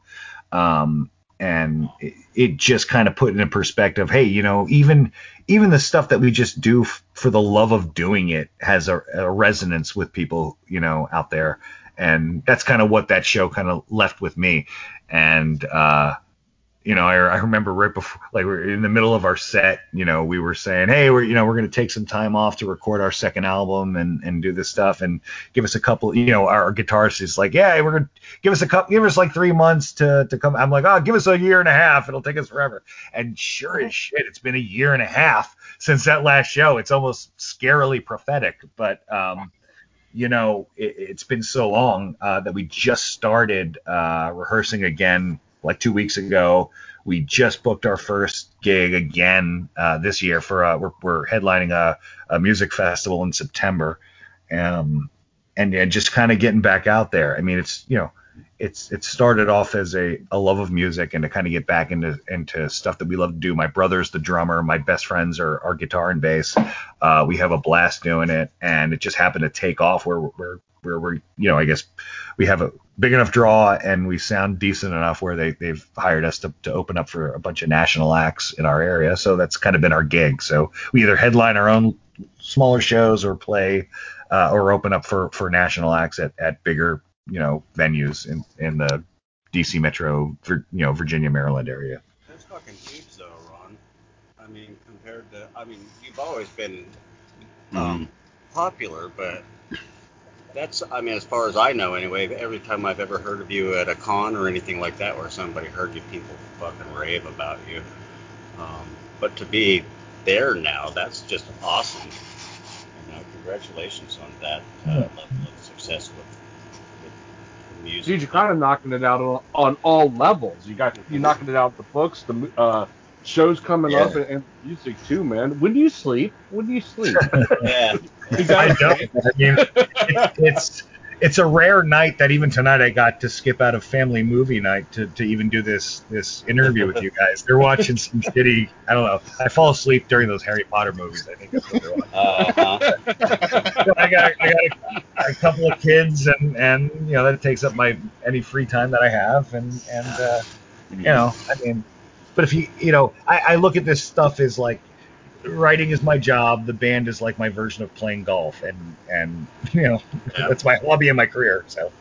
Um, and it, it just kind of put in perspective, hey, you know, even even the stuff that we just do f- for the love of doing it has a, a resonance with people, you know, out there. And that's kind of what that show kind of left with me. And uh, you know, I, I remember right before, like we're in the middle of our set, you know, we were saying, hey, we're, you know, we're going to take some time off to record our second album and, and do this stuff and give us a couple, you know, our, our guitarist is like, yeah, we're going to give us a couple, give us like three months to, to come. I'm like, oh, give us a year and a half. It'll take us forever. And sure as shit, it's been a year and a half since that last show. It's almost scarily prophetic, but, um, you know, it, has been so long uh, that we just started uh, rehearsing again like two weeks ago. We just booked our first gig again uh, this year for uh, we're, we're headlining a, a music festival in September, um, and and just kind of getting back out there. I mean, it's you know, it's it started off as a, a love of music and to kind of get back into into stuff that we love to do. My brother's the drummer, my best friends are, are guitar and bass. Uh, we have a blast doing it, and it just happened to take off where we're where we're you know I guess we have a big enough draw and we sound decent enough where they, they've hired us to, to open up for a bunch of national acts in our area. So that's kind of been our gig. So we either headline our own smaller shows or play uh, or open up for, for national acts at, at bigger, you know, venues in, in the DC metro, you know, Virginia, Maryland area. That's fucking huge though, Ron. I mean, compared to, I mean, you've always been um, mm. popular, but that's, I mean, as far as I know anyway, every time I've ever heard of you at a con or anything like that where somebody heard you, people fucking rave about you. Um, but to be there now, that's just awesome. You know, congratulations on that uh, level of success with, with music. Dude, you're kind of knocking it out on, on all levels. You got you're knocking it out the books, the uh, shows coming yeah. up, and, and, music too, man. When do you sleep? When do you sleep? yeah, you I don't. I mean, it's, it's it's a rare night that even tonight I got to skip out of family movie night to, to even do this this interview with you guys. They're watching some shitty. I don't know. I fall asleep during those Harry Potter movies. I think that's what they're watching. Uh-huh. I got I got a, a, couple of kids and and you know that takes up my any free time that I have and and uh, you know I mean but if you, you know, I, I look at this stuff as like writing is my job. The band is like my version of playing golf, and and you know yeah. that's my hobby and my career. So.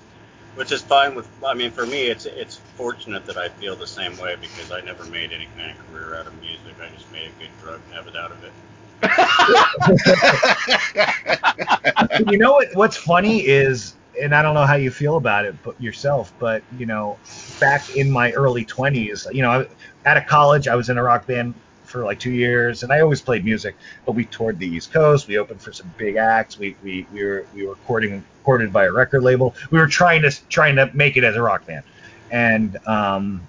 Which is fine with. I mean, for me, it's it's fortunate that I feel the same way because I never made any kind of career out of music. I just made a good drug habit out of it. you know what? What's funny is and I don't know how you feel about it but yourself, but you know, back in my early 20s, you know, out of college, I was in a rock band for like two years, and I always played music. But we toured the East Coast. We opened for some big acts. We we, we were we were recording recorded by a record label. We were trying to trying to make it as a rock band, and um,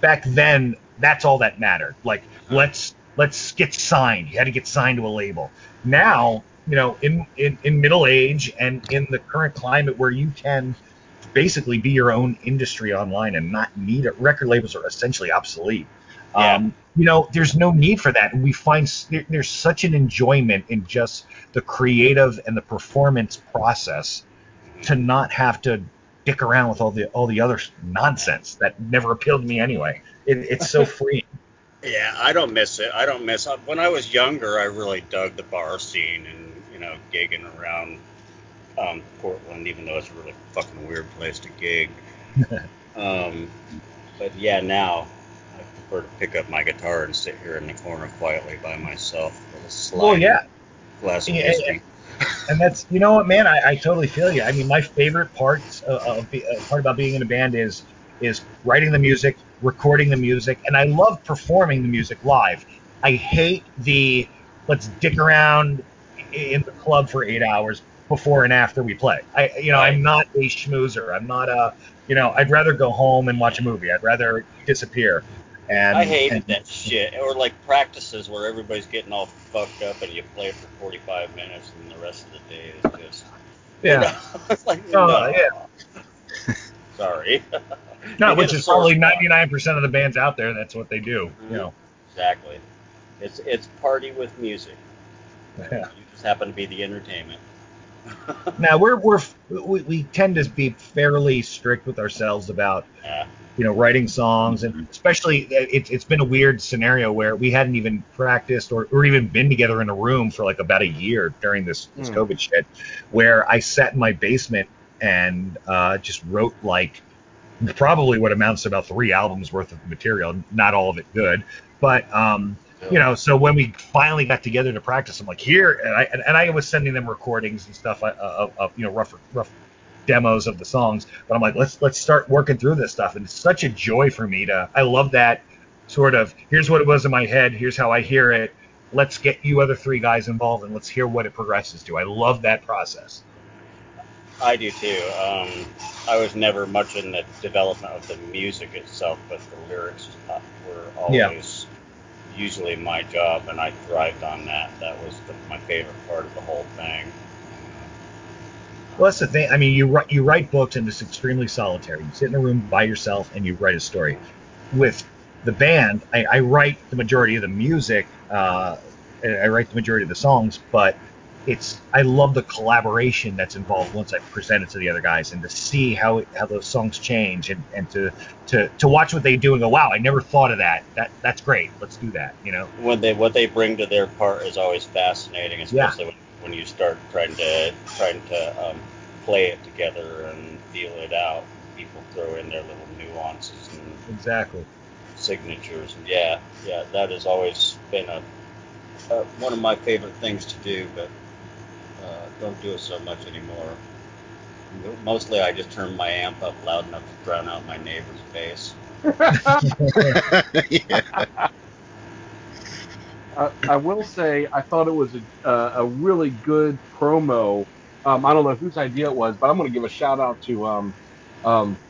back then, that's all that mattered. Like let's let's get signed. You had to get signed to a label. Now, you know, in, in, in middle age and in the current climate where you can basically be your own industry online and not need it, record labels are essentially obsolete. Yeah. Um, you know, there's no need for that. And we find there, there's such an enjoyment in just the creative and the performance process to not have to dick around with all the all the other nonsense that never appealed to me anyway. It, it's so free. Yeah, I don't miss it. I don't miss. It. When I was younger, I really dug the bar scene and you know gigging around um, Portland, even though it's a really fucking weird place to gig. um, but yeah, now I prefer to pick up my guitar and sit here in the corner quietly by myself with a slide Well, yeah, glass of Yeah, whiskey. and that's you know what, man. I, I totally feel you. I mean, my favorite parts of, of be, uh, part about being in a band is is writing the music, recording the music, and I love performing the music live. I hate the let's dick around in the club for eight hours before and after we play. I you know I'm not a schmoozer. I'm not a you know I'd rather go home and watch a movie. I'd rather disappear. And I hated and- that shit. Or like practices where everybody's getting all fucked up and you play for 45 minutes and the rest of the day is just. Yeah. it's like, Oh, no. yeah. Sorry. No, which is probably 99% of the bands out there. That's what they do. You know. Exactly. It's it's party with music. Yeah. You just happen to be the entertainment. Now we're we're we, we tend to be fairly strict with ourselves about Yeah. you know writing songs and especially it's it's been a weird scenario where we hadn't even practiced or, or even been together in a room for like about a year during this, this Hmm. COVID shit where I sat in my basement and uh, just wrote like probably what amounts to about three albums worth of material not all of it good but um you know, so when we finally got together to practice, I'm like, here, and I and, and I was sending them recordings and stuff uh, of, of you know rough rough demos of the songs, but I'm like, let's let's start working through this stuff, and it's such a joy for me to. I love that sort of. Here's what it was in my head. Here's how I hear it. Let's get you other three guys involved, and let's hear what it progresses to. I love that process. I do too. Um, I was never much in the development of the music itself, but the lyrics were Yeah. always usually my job, and I thrived on that. That was the, my favorite part of the whole thing. Well, that's the thing. I mean, you write you write books, and it's extremely solitary. You sit in a room by yourself, and you write a story. With the band, I, I write the majority of the music. Uh, I write the majority of the songs, but it's I love the collaboration that's involved once I present it to the other guys, and to see how how those songs change, and, and to, to to watch what they do and go, wow, I never thought of that. That that's great. Let's do that. You know. When they what they bring to their part is always fascinating, especially when, when you start trying to trying to um, play it together and feel it out. People throw in their little nuances and Exactly. signatures. Yeah, yeah, that has always been a, uh one of my favorite things to do, but don't do it so much anymore. Mostly, I just turn my amp up loud enough to drown out my neighbor's bass. yeah. I, I will say I thought it was a, uh, a really good promo. Um, I don't know whose idea it was, but I'm going to give a shout out to um, um,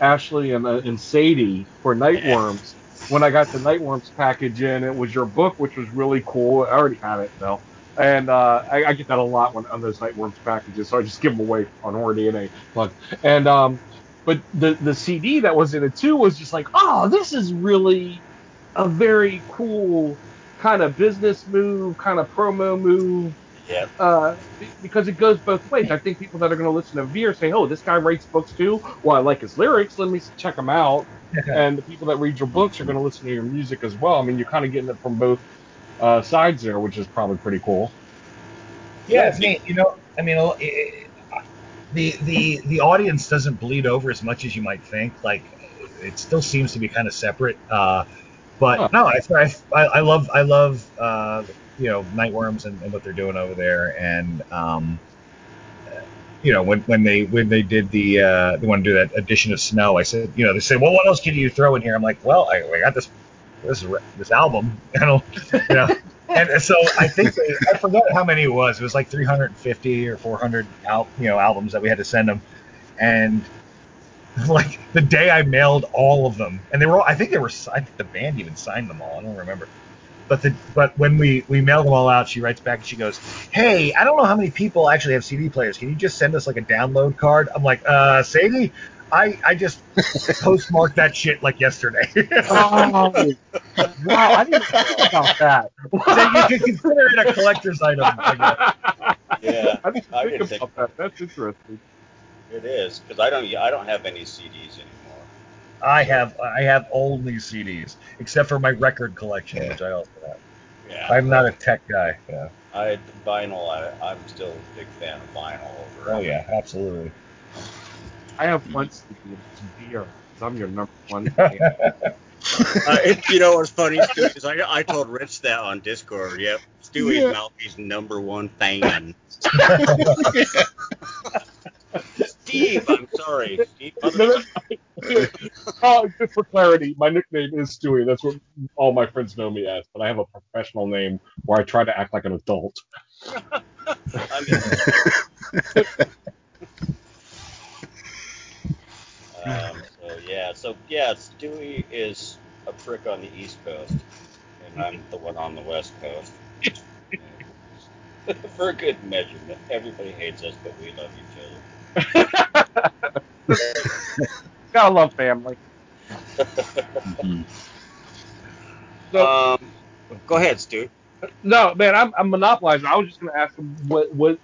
Ashley and, uh, and Sadie for Nightworms. When I got the Nightworms package in, it was your book, which was really cool. I already had it though, and uh, I, I get that a lot when on those Nightworms packages, so I just give them away on Horror DNA plug. And um, but the the CD that was in it too was just like, oh, this is really a very cool kind of business move, kind of promo move, Yeah, uh, because it goes both ways. I think people that are going to listen to Veer say, "Oh, this guy writes books too. Well, I like his lyrics. Let me check him out." and the people that read your books are going to listen to your music as well. I mean, you're kind of getting it from both uh, sides there, which is probably pretty cool. Yeah, it's neat. You know, I mean, it- the the the audience doesn't bleed over as much as you might think. Like, it still seems to be kind of separate. Uh, but Huh. no, I, I I love I love uh, you know Nightworms and, and what they're doing over there, and um, you know when when they when they did the uh, they want to do that addition of Snow, I said you know they said well what else can you throw in here? I'm like well I, I got this this this album, you know. And so I think I forgot how many it was. It was like 350 or 400 al- you know albums that we had to send them, and like the day I mailed all of them, and they were all, I think they were I think the band even signed them all. I don't remember. but the but when we we mailed them all out, she writes back and she goes, "Hey, I don't know how many people actually have CD players. Can you just send us like a download card?" I'm like, "Uh, Sadie, I I just postmarked that shit like yesterday." Oh, wow, I didn't think about that. so you can consider it a collector's item. I guess. Yeah, I didn't I think didn't think about that. That's interesting. it is because I don't I don't have any CDs anymore. I have I have only CDs, except for my record collection, which I also have. Yeah, I'm not a tech guy. Yeah. I vinyl. I, I'm still a big fan of vinyl over. Oh yeah, absolutely. I have one CD and it's Veer. 'cause I'm your number one fan. Uh, it, you know what's funny, Stu, is I, I told Rich that on Discord. Yep, Stewie's Yeah. Malfi's number one fan. Steve, I'm sorry. Steve, No, no, oh, just for clarity, my nickname is Stewie. That's what all my friends know me as. But I have a professional name where I try to act like an adult. I mean, um, so yeah, so yeah, Stewie is a prick on the East Coast, and I'm the one on the West Coast. For a good measurement, everybody hates us, but we love each other. Gotta love family. So. Um, go ahead, Stu. no, man, I'm, I'm monopolizing. I was just gonna ask him what what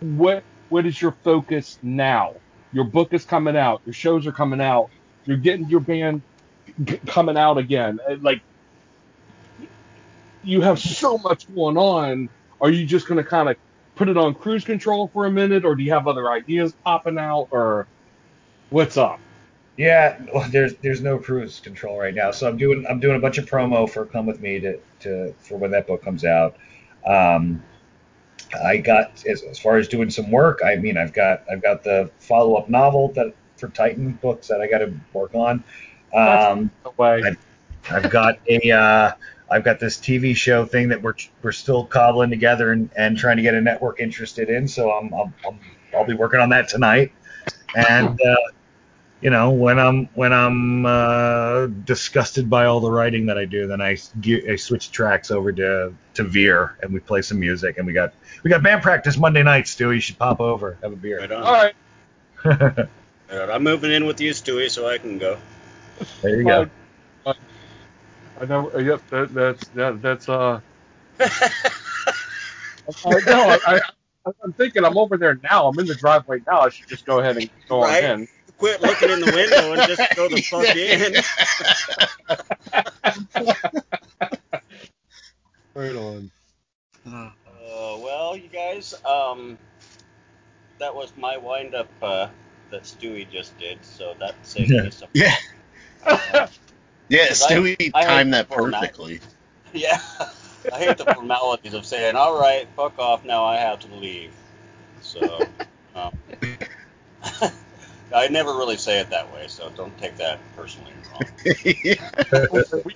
what what is your focus now? Your book is coming out. Your shows are coming out. You're getting your band g- coming out again. Uh, Like you have so much going on. Are you just gonna kind of put it on cruise control for a minute, or do you have other ideas popping out, or what's up? Yeah, well, there's there's no cruise control right now, so I'm doing I'm doing a bunch of promo for Come with Me to, to for when that book comes out. Um, I got as, as far as doing some work. I mean, I've got I've got the follow up novel that for Titan books that I got to work on. Um, No way. I- I've got a uh, I've got this TV show thing that we're we're still cobbling together and, and trying to get a network interested in. So I'm, I'm, I'm I'll be working on that tonight. And uh, you know when I'm when I'm uh, disgusted by all the writing that I do, then I, s- ge- I switch tracks over to to Veer and we play some music and we got we got band practice Monday nights. Stu, you should pop over have a beer. Right on. All right. Right. I'm moving in with you, Stewie, so I can go. there you go. Uh, I know. uh, Yep. That, that's that, that's uh. I, no, I, I, I'm thinking I'm over there now. I'm in the driveway now. I should just go ahead and go Right. on in. Quit looking in the window and just go the fuck in. Right on. Uh, well, you guys, um, that was my wind up uh, that Stewie just did, so that saved Yeah. me some. Yeah. Yeah, Because I- Stewie I timed that perfectly. Yeah, I hate the formalities of saying, "All right, fuck off, now I have to leave." So, um, I never really say it that way, so don't take that personally wrong. we, we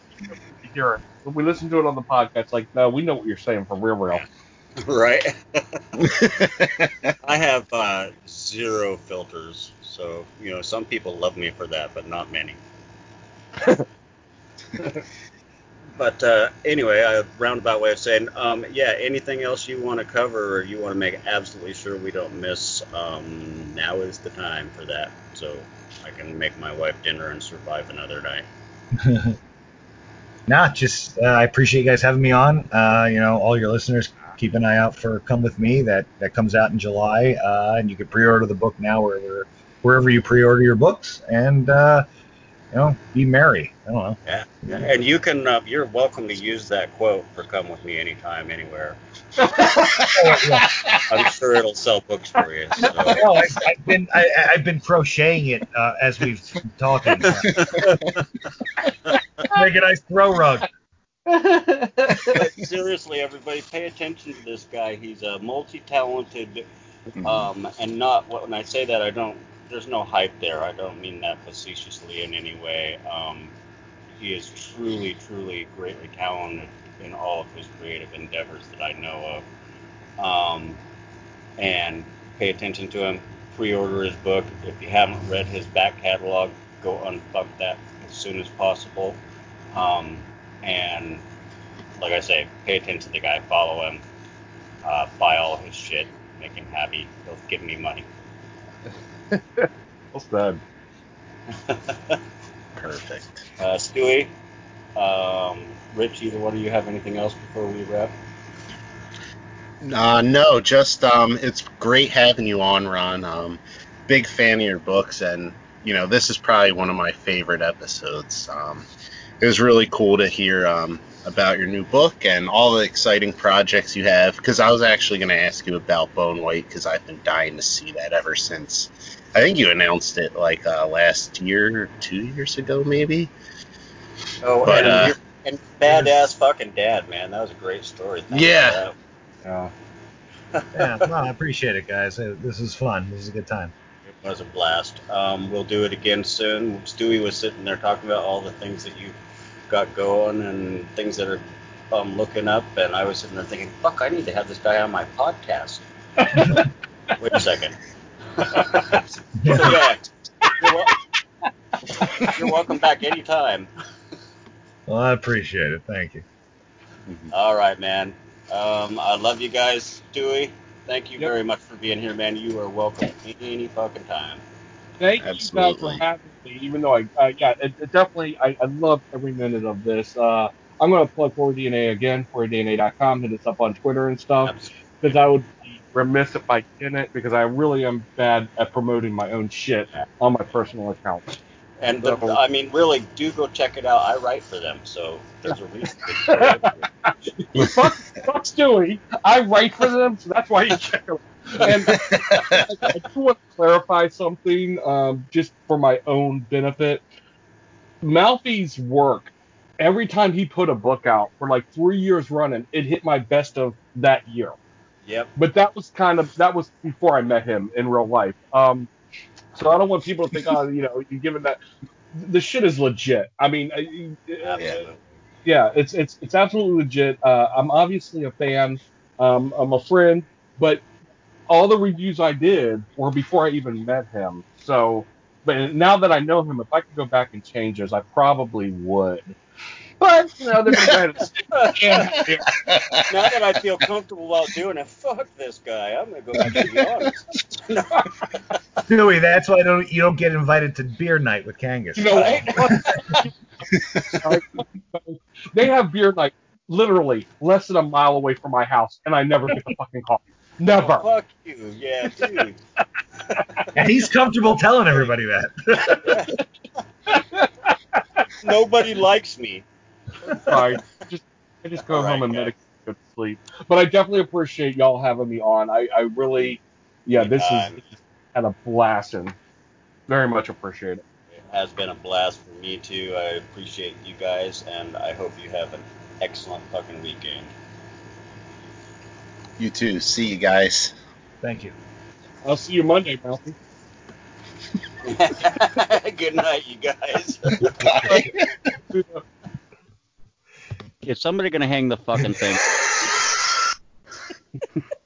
hear it. When we listen to it on the podcast, like, no, we know what you're saying for real, real. right? I have uh, zero filters, so you know some people love me for that, but not many. But uh, anyway, a roundabout way of saying, um, yeah, anything else you want to cover or you want to make absolutely sure we don't miss, um, now is the time for that, so I can make my wife dinner and survive another night. Nah, just uh, I appreciate you guys having me on. Uh, you know, all your listeners, keep an eye out for "Come with Me" that that comes out in July, uh, and you can pre-order the book now wherever wherever you pre-order your books, and uh, you know, be merry. I don't know. Yeah, and you can, uh, you're welcome to use that quote for "Come with me anytime, anywhere." I'm sure it'll sell books for you. So. Well, I, I've been I, I've been crocheting it uh, as we've been talking. Make a nice throw rug. Seriously, everybody, pay attention to this guy. He's a multi-talented, um, and not when I say that, I don't. There's no hype there. I don't mean that facetiously in any way. Um, he is truly, truly greatly talented in all of his creative endeavors that I know of. Um, and pay attention to him. Pre-order his book. If you haven't read his back catalog, go unfuck that as soon as possible. Um, and like I say, pay attention to the guy, follow him, uh, buy all his shit, make him happy. He'll give me money. Well said. Perfect. uh, Stewie, um, Rich, either one of you have anything else before we wrap? Uh, no, just um, it's great having you on, Ron. Um, big fan of your books, and you know this is probably one of my favorite episodes. Um, it was really cool to hear um, about your new book and all the exciting projects you have. Because I was actually going to ask you about Bone White because I've been dying to see that ever since. I think you announced it like uh, last year, two years ago, maybe. Oh, But, and, uh, and badass fucking dad, man. That was a great story. Thank Yeah. for. Yeah. Yeah, no, I appreciate it, guys. This is fun. This is a good time. It was a blast. Um, we'll do it again soon. Stewie was sitting there talking about all the things that you've got going and things that are um, looking up, and I was sitting there thinking, "Fuck, I need to have this guy on my podcast." Wait a second. so yeah, you're, wel- you're welcome back anytime. Well, I appreciate it. Thank you. All right, man. Um, I love you guys, Stewie. Thank you Yep. very much for being here, man. You are welcome any fucking time. Thank you Absolutely. for having me. Even though I, uh, yeah, it, it definitely, I, I love every minute of this. Uh, I'm going to plug Horror DNA again, HorrorDNA.com. Hit us up on Twitter and stuff because I would be remiss if I didn't because I really am bad at promoting my own shit on my personal accounts. And the, I mean, really, do go check it out. I write for them, so there's a reason. to fuck, fuck Stewie. I write for them, so that's why you check them. And I, do want to clarify something, um, just for my own benefit. Malfi's work, every time he put a book out for like three years running, it hit my best of that year. Yep. But that was kind of that was before I met him in real life. Um, so I don't want people to think, oh, you know, you give it that. The shit is legit. I mean, I- Absolutely. yeah, it's it's it's absolutely legit. Uh, I'm obviously a fan. Um, I'm a friend, but all the reviews I did were before I even met him. So, but now that I know him, if I could go back and change those, I probably would. But you know, they're gonna yeah, now that I feel comfortable about doing it, fuck this guy. I'm gonna go back to be honest. No. Stewie, that's why don't, you don't get invited to beer night with Kangas. you know, what? they have beer night literally less than a mile away from my house, and I never get the fucking coffee. Never. Oh, fuck you, yeah, dude. and he's comfortable telling everybody that. Nobody likes me. Sorry. Just I just go All right, home and guys. medicate go to sleep. But I definitely appreciate y'all having me on. I, I really yeah, this is Anytime. this is had a blast and very much appreciate it. It has been a blast for me too. I appreciate you guys, and I hope you have an excellent fucking weekend. You too. See you guys. Thank you. I'll see you Monday, Malcolm. Good night, you guys. Bye. Is somebody gonna hang the fucking thing?